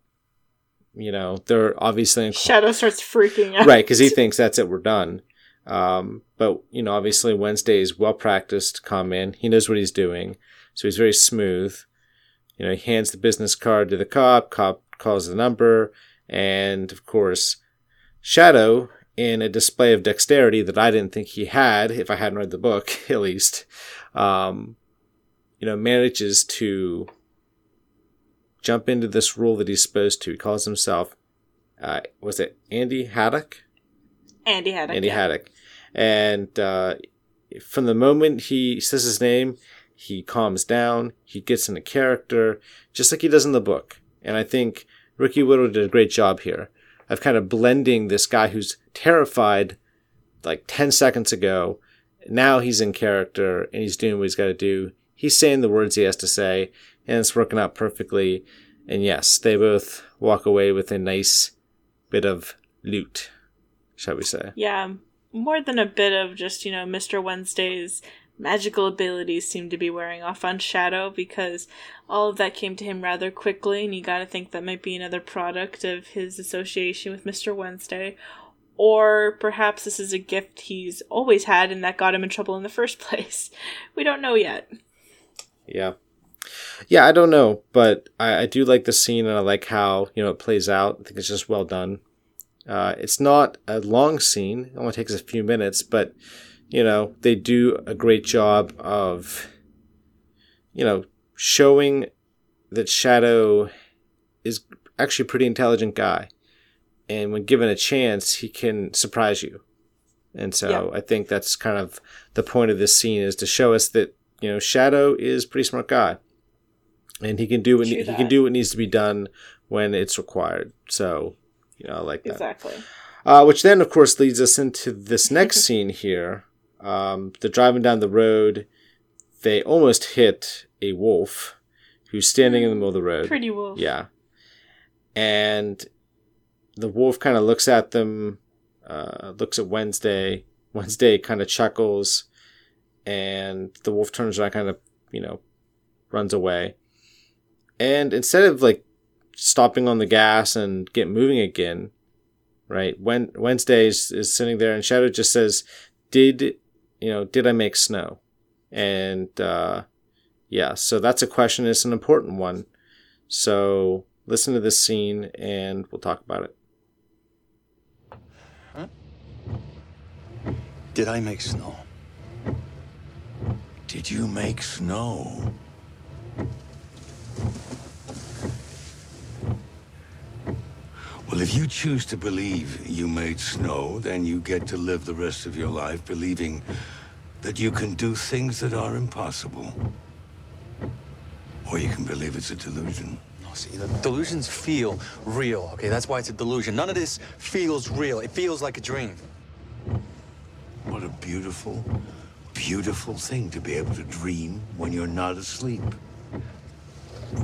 You know, they're obviously. Shadow starts freaking out. Right, because he thinks that's it. We're done. Um, but you know, obviously Wednesday is well practiced in. He knows what he's doing, so he's very smooth. You know, he hands the business card to the cop. Cop calls the number, and of course, Shadow, in a display of dexterity that I didn't think he had, if I hadn't read the book <laughs> at least, um, you know, manages to jump into this role that he's supposed to. He calls himself, uh, was it Andy Haddock? Andy Haddock. Andy yeah. Haddock. And uh, from the moment he says his name, he calms down. He gets into character, just like he does in the book. And I think Ricky Whittle did a great job here of kind of blending this guy who's terrified like 10 seconds ago. Now he's in character and he's doing what he's got to do. He's saying the words he has to say, and it's working out perfectly. And yes, they both walk away with a nice bit of loot shall we say. Yeah, more than a bit of just, you know, Mr. Wednesday's magical abilities seem to be wearing off on Shadow because all of that came to him rather quickly, and you gotta think that might be another product of his association with Mr. Wednesday. Or perhaps this is a gift he's always had and that got him in trouble in the first <laughs> place. We don't know yet. Yeah. Yeah, I don't know, but I, I do like the scene and I like how, you know, it plays out. I think it's just well done. Uh, it's not a long scene; it only takes a few minutes, but you know they do a great job of you know showing that Shadow is actually a pretty intelligent guy, and when given a chance, he can surprise you. And so yeah. I think that's kind of the point of this scene is to show us that you know Shadow is a pretty smart guy, and he can do what he can do what needs to be done when it's required. So you know, like that. Exactly. Uh, which then, of course, leads us into this next scene here. Um, they're driving down the road. They almost hit a wolf who's standing in the middle of the road. Pretty wolf. Yeah. And the wolf kind of looks at them, uh, looks at Wednesday. Wednesday kind of chuckles, and the wolf turns around, kind of, you know, runs away. And instead of like stopping on the gas and get moving again, right? When Wednesday is, is sitting there and Shadow just says, "Did you know? Did I make snow?" And uh, yeah, so that's a question. It's an important one. So listen to this scene and we'll talk about it. Huh? Did I make snow? Did you make snow? Well, if you choose to believe you made snow, then you get to live the rest of your life believing that you can do things that are impossible. Or you can believe it's a delusion. No, see, the delusions feel real, okay? That's why it's a delusion. None of this feels real. It feels like a dream. What a beautiful, beautiful thing to be able to dream when you're not asleep. <sighs>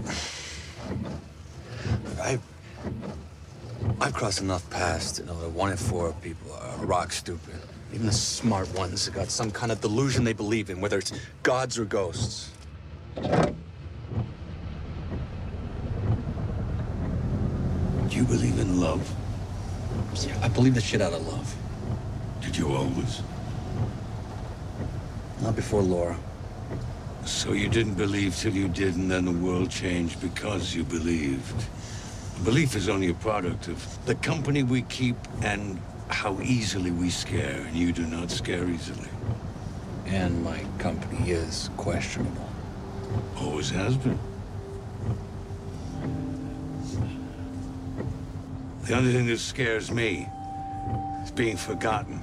I, I've crossed enough paths to know that one in four people are rock stupid. Even the smart ones have got some kind of delusion they believe in, whether it's gods or ghosts. Do you believe in love? Yeah, I believe the shit out of love. Did you always? Not before Laura. So you didn't believe till you did, and then the world changed because you believed. Belief is only a product of the company we keep and how easily we scare, and you do not scare easily. And my company is questionable. Always has been. The only thing that scares me is being forgotten.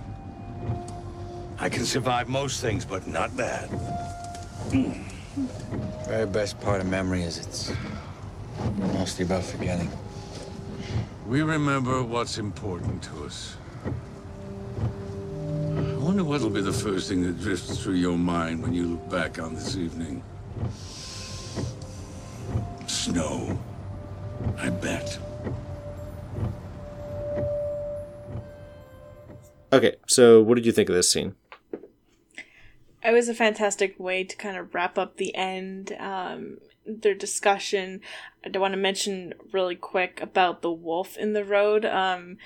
I can survive most things, but not that. The Very best part of memory is it's mostly about forgetting. We remember what's important to us. I wonder what'll be the first thing that drifts through your mind when you look back on this evening. Snow. I bet. Okay, so what did you think of this scene? It was a fantastic way to kind of wrap up the end. Um, their discussion. I want to mention really quick about the wolf in the road. Um,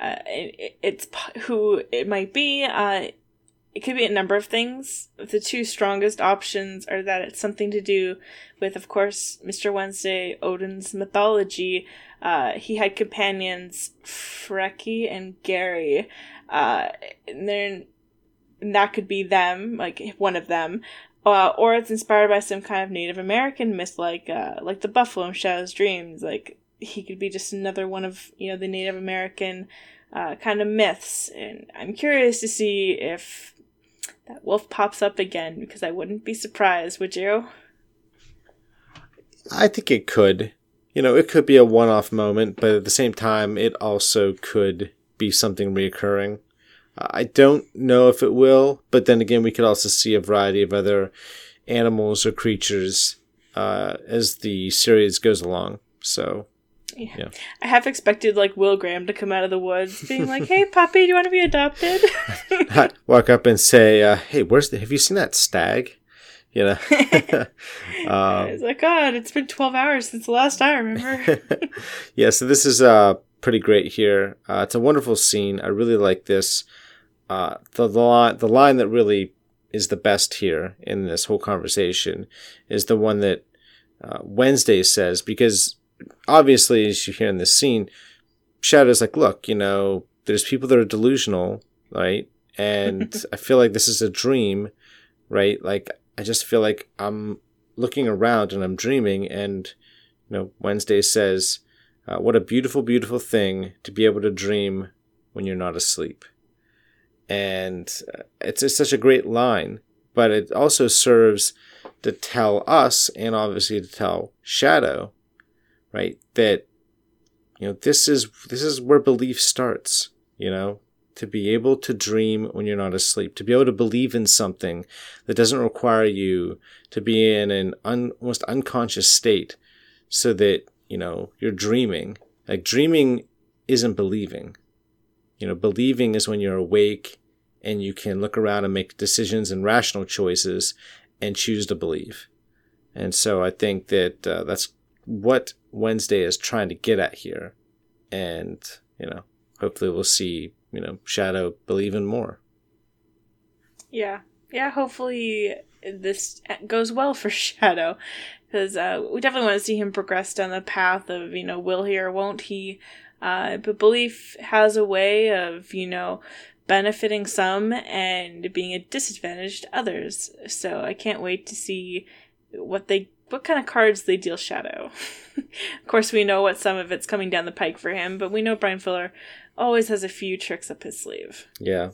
uh, it, it's who it might be. Uh, it could be a number of things. The two strongest options are that it's something to do with, of course, Mr. Wednesday, Odin's mythology. Uh, he had companions, Freki and Geri. Uh, and then that could be them, like one of them, uh, or it's inspired by some kind of Native American myth, like uh, like the buffalo in Shadow's Dreams. Like he could be just another one of you know the Native American uh, kind of myths, and I'm curious to see if that wolf pops up again because I wouldn't be surprised, would you? I think it could. You know, it could be a one off moment, but at the same time, it also could be something reoccurring. I don't know if it will, but then again, we could also see a variety of other animals or creatures uh, as the series goes along. So, Yeah. Yeah. I have expected like Will Graham to come out of the woods, being like, "Hey, puppy, do you want to be adopted?" <laughs> walk up and say, uh, "Hey, where's the? Have you seen that stag?" You know. <laughs> um, it's like, God, it's been twelve hours since the last I remember. <laughs> yeah, so this is uh pretty great here. Uh, it's a wonderful scene. I really like this. Uh, the the line, the line that really is the best here in this whole conversation is the one that uh, Wednesday says because obviously, as you hear in this scene, Shadow's like, look, you know, there's people that are delusional, right? And <laughs> I feel like this is a dream, right? Like I just feel like I'm looking around and I'm dreaming, and you know, Wednesday says. Uh, what a beautiful, beautiful thing to be able to dream when you're not asleep. And it's, it's such a great line, but it also serves to tell us and obviously to tell Shadow, right, that you know this is this is where belief starts. You know, to be able to dream when you're not asleep, to be able to believe in something that doesn't require you to be in an un, almost unconscious state, so that you know you're dreaming like dreaming isn't believing you know believing is when you're awake and you can look around and make decisions and rational choices and choose to believe and so i think that uh, that's what wednesday is trying to get at here and you know hopefully we'll see you know shadow believing more Yeah. Yeah, hopefully this goes well for <laughs> Shadow. Because uh, we definitely want to see him progress down the path of, you know, will he or won't he? Uh, but belief has a way of, you know, benefiting some and being a disadvantage to others. So I can't wait to see what they what kind of cards they deal Shadow. <laughs> of course, we know what some of it's coming down the pike for him, but we know Bryan Fuller always has a few tricks up his sleeve. Yeah.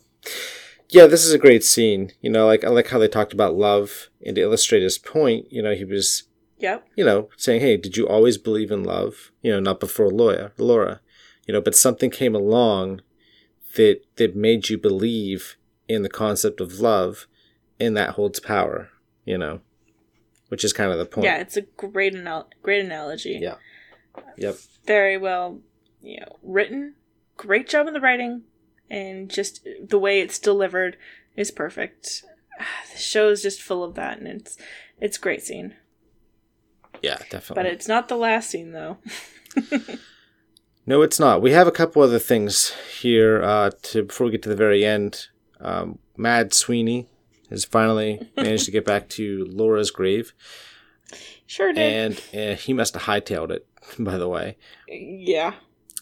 Yeah, this is a great scene. You know, like I like how they talked about love and to illustrate his point, you know, he was Yep. you know, saying, "Hey, did you always believe in love?" You know, not before Laura, Laura, you know, but something came along that that made you believe in the concept of love, and that holds power. You know, which is kind of the point. Yeah, it's a great anal- great analogy. Yeah. Yep. Very well, you know, written. Great job in the writing, and just the way it's delivered is perfect. <sighs> The show is just full of that, and it's it's great scene. Yeah, definitely. But it's not the last scene though. <laughs> No, it's not. We have a couple other things here uh, to before we get to the very end. Um, Mad Sweeney has finally <laughs> managed to get back to Laura's grave, Sure did. and uh, he must have hightailed it. <laughs> By the way, yeah.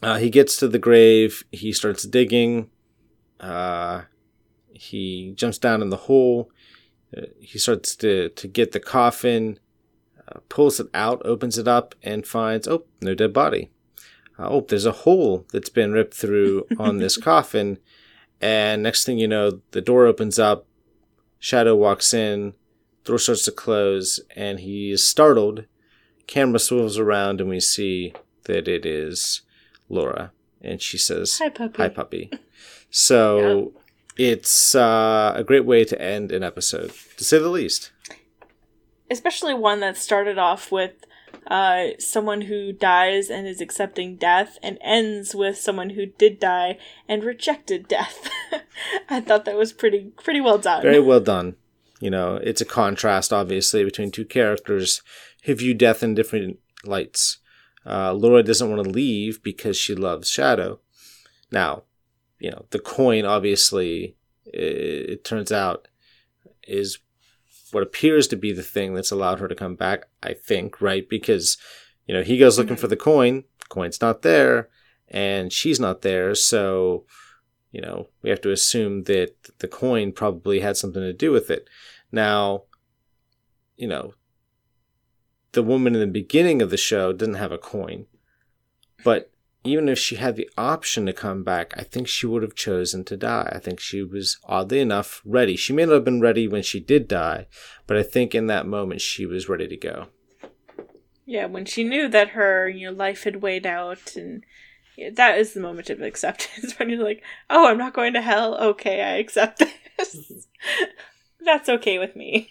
uh, he gets to the grave. He starts digging. Uh, he jumps down in the hole. Uh, he starts to to get the coffin. Uh, pulls it out, opens it up, and finds oh no dead body. Uh, oh, there's a hole that's been ripped through on this <laughs> coffin. And next thing you know, the door opens up. Shadow walks in. Door starts to close, and he is startled. Camera swivels around, and we see that it is Laura, and she says, Hi, puppy. Hi, puppy." So it's uh, a great way to end an episode, to say the least. especially one that started off with uh, someone who dies and is accepting death and ends with someone who did die and rejected death. <laughs> I thought that was pretty pretty well done. Very well done. You know, it's a contrast, obviously, between two characters who view death in different lights. Uh, Laura doesn't want to leave because she loves Shadow. Now, you know, the coin, obviously, it, it turns out, is what appears to be the thing that's allowed her to come back, I think, right? Because, you know, he goes looking for the mm-hmm. coin, the coin's not there, and she's not there, so, you know, we have to assume that the coin probably had something to do with it. Now, you know, the woman in the beginning of the show didn't have a coin, but even if she had the option to come back, I think she would have chosen to die. I think she was oddly enough ready. She may not have been ready when she did die, but I think in that moment she was ready to go. Yeah, when she knew that her you know life had weighed out, and yeah, that is the moment of acceptance. <laughs> when you're like, "Oh, I'm not going to hell. Okay, I accept this. <laughs> That's okay with me."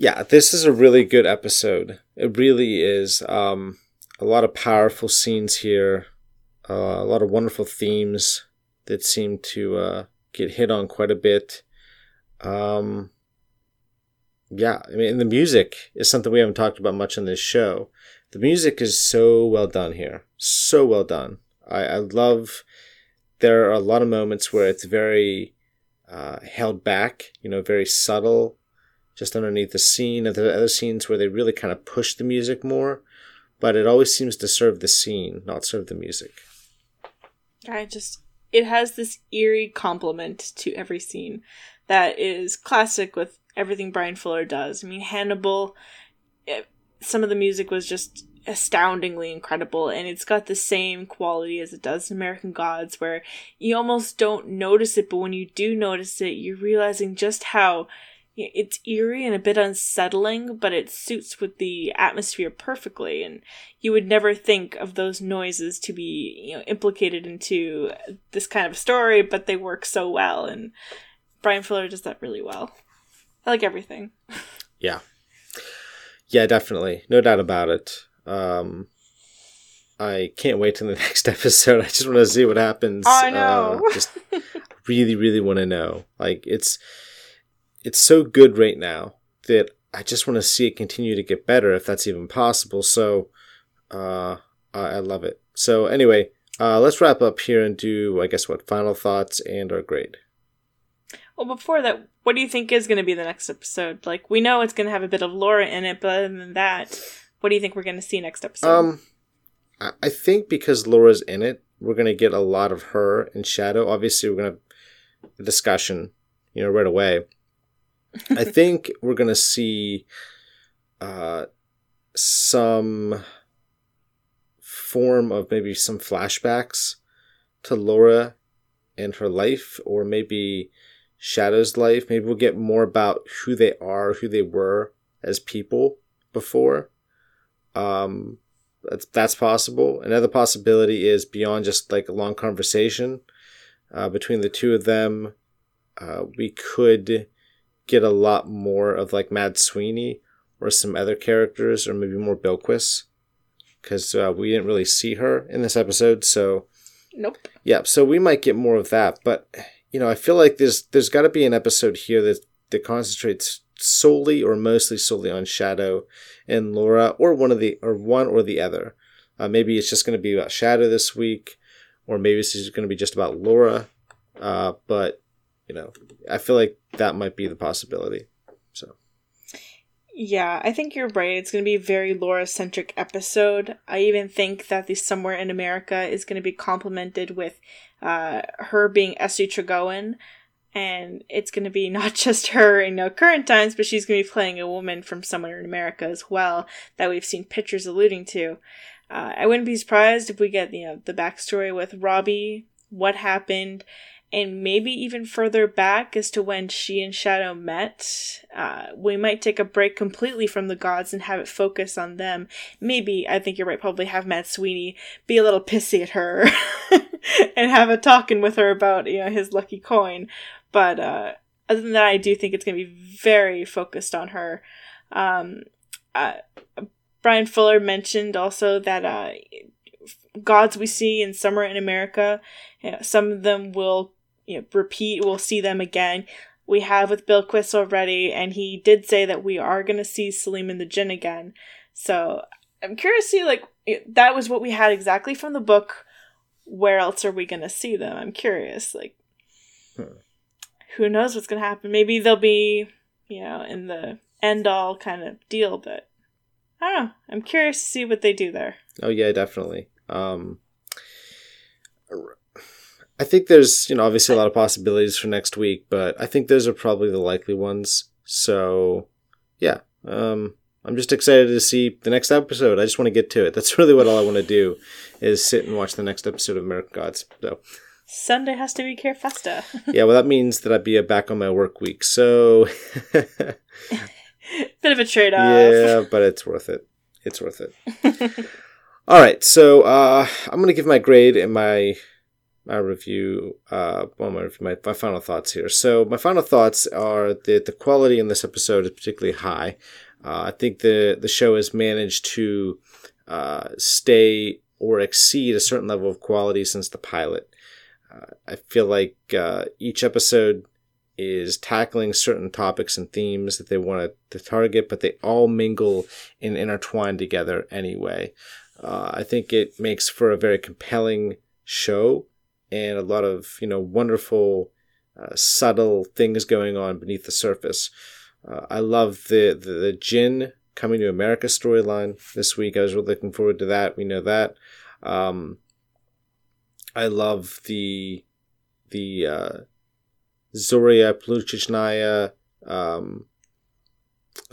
Yeah, this is a really good episode. It really is. Um, a lot of powerful scenes here, uh, a lot of wonderful themes that seem to uh, get hit on quite a bit. Um, yeah, I mean, the music is something we haven't talked about much on this show. The music is so well done here, so well done. I, I love. There are a lot of moments where it's very uh, held back, you know, very subtle, just underneath the scene. And are other scenes where they really kind of push the music more, but it always seems to serve the scene, not serve the music. I just it has this eerie complement to every scene that is classic with everything Bryan Fuller does. I mean, Hannibal, it, some of the music was just astoundingly incredible, and it's got the same quality as it does in American Gods, where you almost don't notice it, but when you do notice it, you're realizing just how it's eerie and a bit unsettling, but it suits with the atmosphere perfectly. And you would never think of those noises to be, you know, implicated into this kind of story, but they work so well. And Bryan Fuller does that really well. I like everything. <laughs> Yeah. Yeah, definitely. No doubt about it. Um, I can't wait till the <laughs> next episode. I just want to see what happens. I know. Uh, just <laughs> really, really want to know. Like it's it's so good right now that I just want to see it continue to get better if that's even possible. So uh, I, love it. So anyway, uh, let's wrap up here and do I guess what final thoughts and our grade. Well, before that, what do you think is going to be the next episode? Like, we know it's going to have a bit of Laura in it, but other than that, what do you think we're going to see next episode? Um, I think because Laura's in it, we're gonna get a lot of her and Shadow. Obviously, we're gonna discussion, you know, right away. I think we're gonna see uh, some form of maybe some flashbacks to Laura and her life, or maybe Shadow's life. Maybe we'll get more about who they are, who they were as people before. Um, that's that's possible. Another possibility is beyond just like a long conversation uh, between the two of them. Uh, we could get a lot more of like Mad Sweeney or some other characters, or maybe more Bilquis, because uh, we didn't really see her in this episode. So, Nope. yeah, so we might get more of that. But you know, I feel like there's there's got to be an episode here that that concentrates solely or mostly solely on Shadow and Laura, or one of the or one or the other. Uh, maybe it's just going to be about Shadow this week, or maybe it's going to be just about Laura. Uh, but you know, I feel like that might be the possibility. So Yeah, I think you're right. It's going to be a very Laura centric episode. I even think that the Somewhere in America is going to be complemented with uh, her being Essie Tregowan. And it's going to be <laughs> not just her in current times, but she's going to be playing a woman from Somewhere in America as well that we've seen pictures alluding to. Uh, I wouldn't be surprised if we get you know the backstory with Robbie, what happened, and maybe even further back as to when she and Shadow met. Uh, we might take a break completely from the gods and have it focus on them. Maybe, I think you're right, probably have Mad Sweeney be a little pissy at her <laughs> and have a talking with her about, you know, his lucky coin. But uh, other than that, I do think it's going to be very focused on her. Um, uh, Bryan Fuller mentioned also that uh, gods we see in Somewhere in America, you know, some of them will you know, repeat. We'll see them again. We have with Bilquis already, and he did say that we are going to see Salim and the Jinn again. So I'm curious to see, like, that was what we had exactly from the book. Where else are we going to see them? I'm curious. Like, Hmm. who knows what's going to happen? Maybe they'll be, you know, in the end all kind of deal, but I don't know. I'm curious to see what they do there. Oh yeah, definitely. Um, I think there's you know obviously a lot of possibilities for next week, but I think those are probably the likely ones. So yeah, um, I'm just excited to see the next episode. I just want to get to it. That's <laughs> really what all I want to do is sit and watch the next episode of American Gods. So Sunday has to be Care Festa. <laughs> yeah, well that means that I'd be back on my work week. So <laughs> Bit of a trade off. yeah, but it's worth it. It's worth it. All right, so uh, I'm gonna give my grade and my my review. Uh, well, my, my my final thoughts here. So my final thoughts are that the quality in this episode is particularly high. Uh, I think the the show has managed to uh, stay or exceed a certain level of quality since the pilot. Uh, I feel like uh, each episode is tackling certain topics and themes that they want to target, but they all mingle and intertwine together anyway. Uh, I think it makes for a very compelling show and a lot of you know wonderful, uh, subtle things going on beneath the surface. Uh, I love the, the the Jinn coming to America storyline this week. I was really looking forward to that. We know that. Um, I love the the uh, Zorya Polunochnaya um,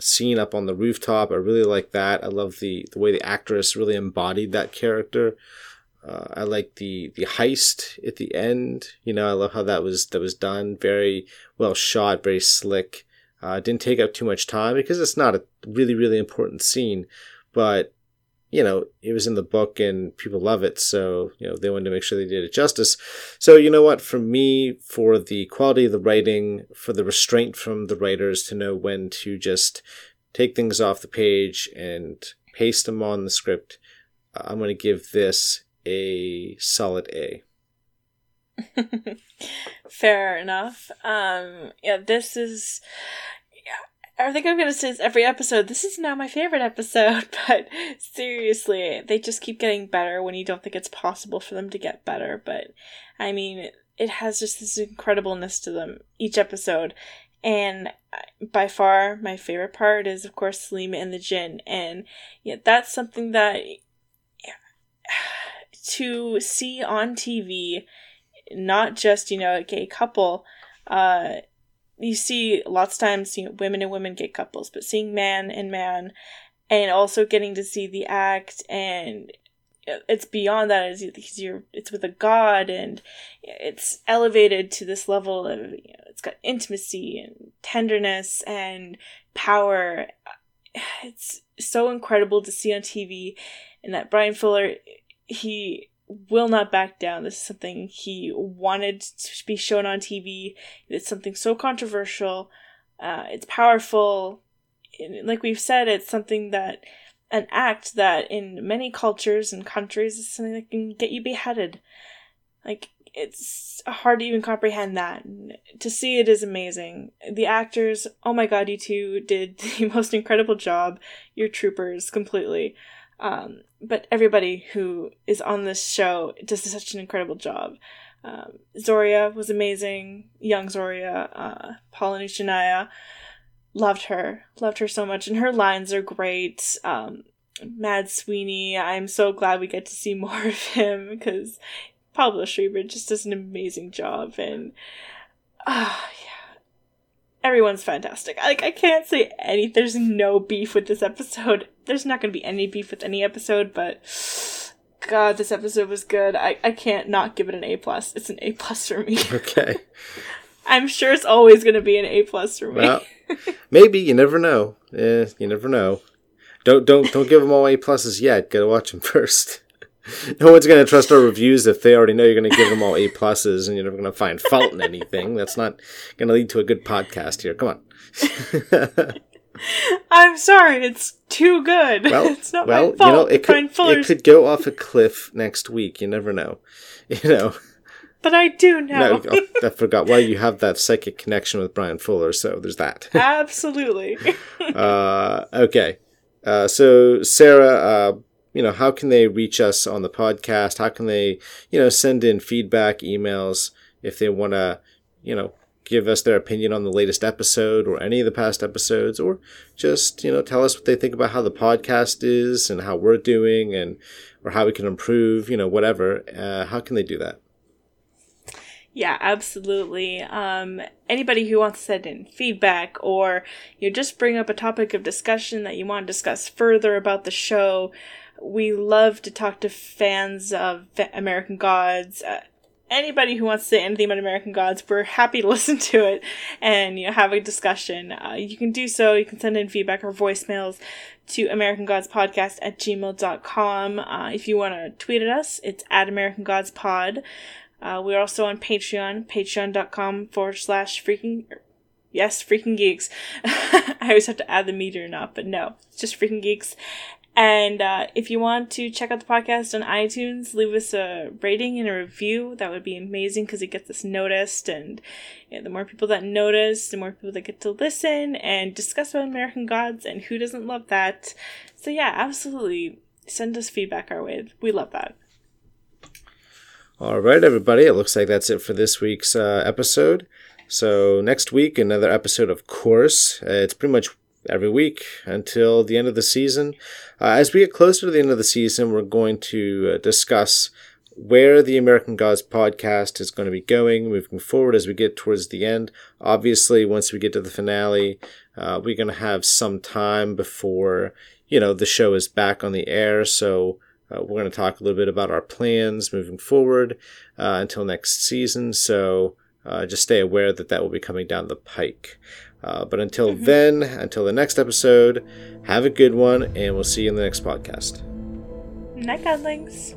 scene up on the rooftop. I really like that. I love the, the way the actress really embodied that character. Uh, I like the the heist at the end. You know, I love how that was that was done. Very well shot, very slick. Uh, didn't take up too much time because it's not a really really important scene, but you know it was in the book and people love it, so you know they wanted to make sure they did it justice. So you know what, for me, for the quality of the writing, for the restraint from the writers to know when to just take things off the page and paste them on the script, I'm going to give this a solid A. <laughs> Fair enough. Um, yeah, this is. Yeah, I think I'm gonna say this every episode. This is now my favorite episode, <laughs> but seriously, they just keep getting better when you don't think it's possible for them to get better. But I mean, it has just this incredibleness to them each episode. And by far, my favorite part is, of course, Selima and the Jinn. And yeah, that's something that to see on TV, not just, you know, a gay couple, uh, you see lots of times, you know, women and women gay couples, but seeing man and man, and also getting to see the act and it's beyond that is you're it's with a god and it's elevated to this level of you know, it's got intimacy and tenderness and power. <sighs> It's so incredible to see on TV and that bryan Fuller he will not back down this is something he wanted to be shown on TV it's something so controversial uh, it's powerful and like we've said it's something that an act that in many cultures and countries is something that can get you beheaded. Like it's hard to even comprehend that. To see it is amazing. The actors, oh my god, you two did <laughs> the most incredible job. You're troopers completely. Um, but everybody who is on this show does such an incredible job. Um, Zorya was amazing. Young Zorya, uh, Paula loved her loved her so much and her lines are great um mad sweeney i'm so glad we get to see <laughs> more of him because pablo schreiber just does an amazing job and uh, yeah everyone's fantastic like i can't say any there's no beef with this episode there's not going to be any beef with any episode but god this episode was good i i can't not give it an a plus it's an a plus for me <laughs> okay <laughs> i'm sure it's always going to be an a plus for me well <laughs> Maybe you never know. Yeah, you never know. Don't don't don't give them all A pluses yet. Gotta watch them first. <laughs> no one's gonna trust our reviews if they already know you're gonna give them all A pluses and you're never gonna find fault in anything. That's not gonna lead to a good podcast here. Come on. <laughs> I'm sorry, it's too good. Well, <laughs> it's not well, my fault. You know, it could, it could go off a cliff next week. You never know. You know. But I do know. No, oh, I forgot. Well, you have that psychic connection with Bryan Fuller, so there's that. Absolutely. uh, okay. Uh, so, Sarah, uh, you know, how can they reach us on the podcast? How can they, you know, send in feedback, emails if they want to, you know, give us their opinion on the latest episode or any of the past episodes, or just, you know, tell us what they think about how the podcast is and how we're doing and, or how we can improve, you know, whatever. Uh, how can they do that? Yeah, absolutely. Um, anybody who wants to send in feedback or you know, just bring up a topic of discussion that you want to discuss further about the show, we love to talk to fans of American Gods. Uh, anybody who wants to say anything about American Gods, we're happy to <laughs> listen to it and you know have a discussion. Uh, you can do so. You can send in feedback or voicemails to American Gods Podcast at gmail.com. Uh, if you want to tweet at us, it's at American Gods Pod. Uh, we're also on Patreon, patreon.com forward slash freaking, yes, freaking geeks. <laughs> I always have to add the meter or not, but no, it's just freaking geeks. And uh, if you want to check out the podcast on iTunes, leave us a rating and a review. That would be amazing because it gets us noticed. And you know, the more people that notice, the more people that get to listen and discuss about American Gods. And who doesn't love that? So, yeah, absolutely. Send us feedback our way. We love that. All right, everybody. It looks like that's it for this week's uh, episode. So next week, another episode, of course. Uh, it's pretty much every week until the end of the season. Uh, as we get closer to the end of the season, we're going to uh, discuss where the American Gods podcast is going to be going moving forward as we get towards the end. Obviously, once we get to the finale, uh, we're going to have some time before you know the show is back on the air. So uh, we're going to talk a little bit about our plans moving forward uh, until next season. So uh, just stay aware that that will be coming down the pike. Uh, but until mm-hmm. then, until the next episode, have a good one, and we'll see you in the next podcast. Night, Godlings.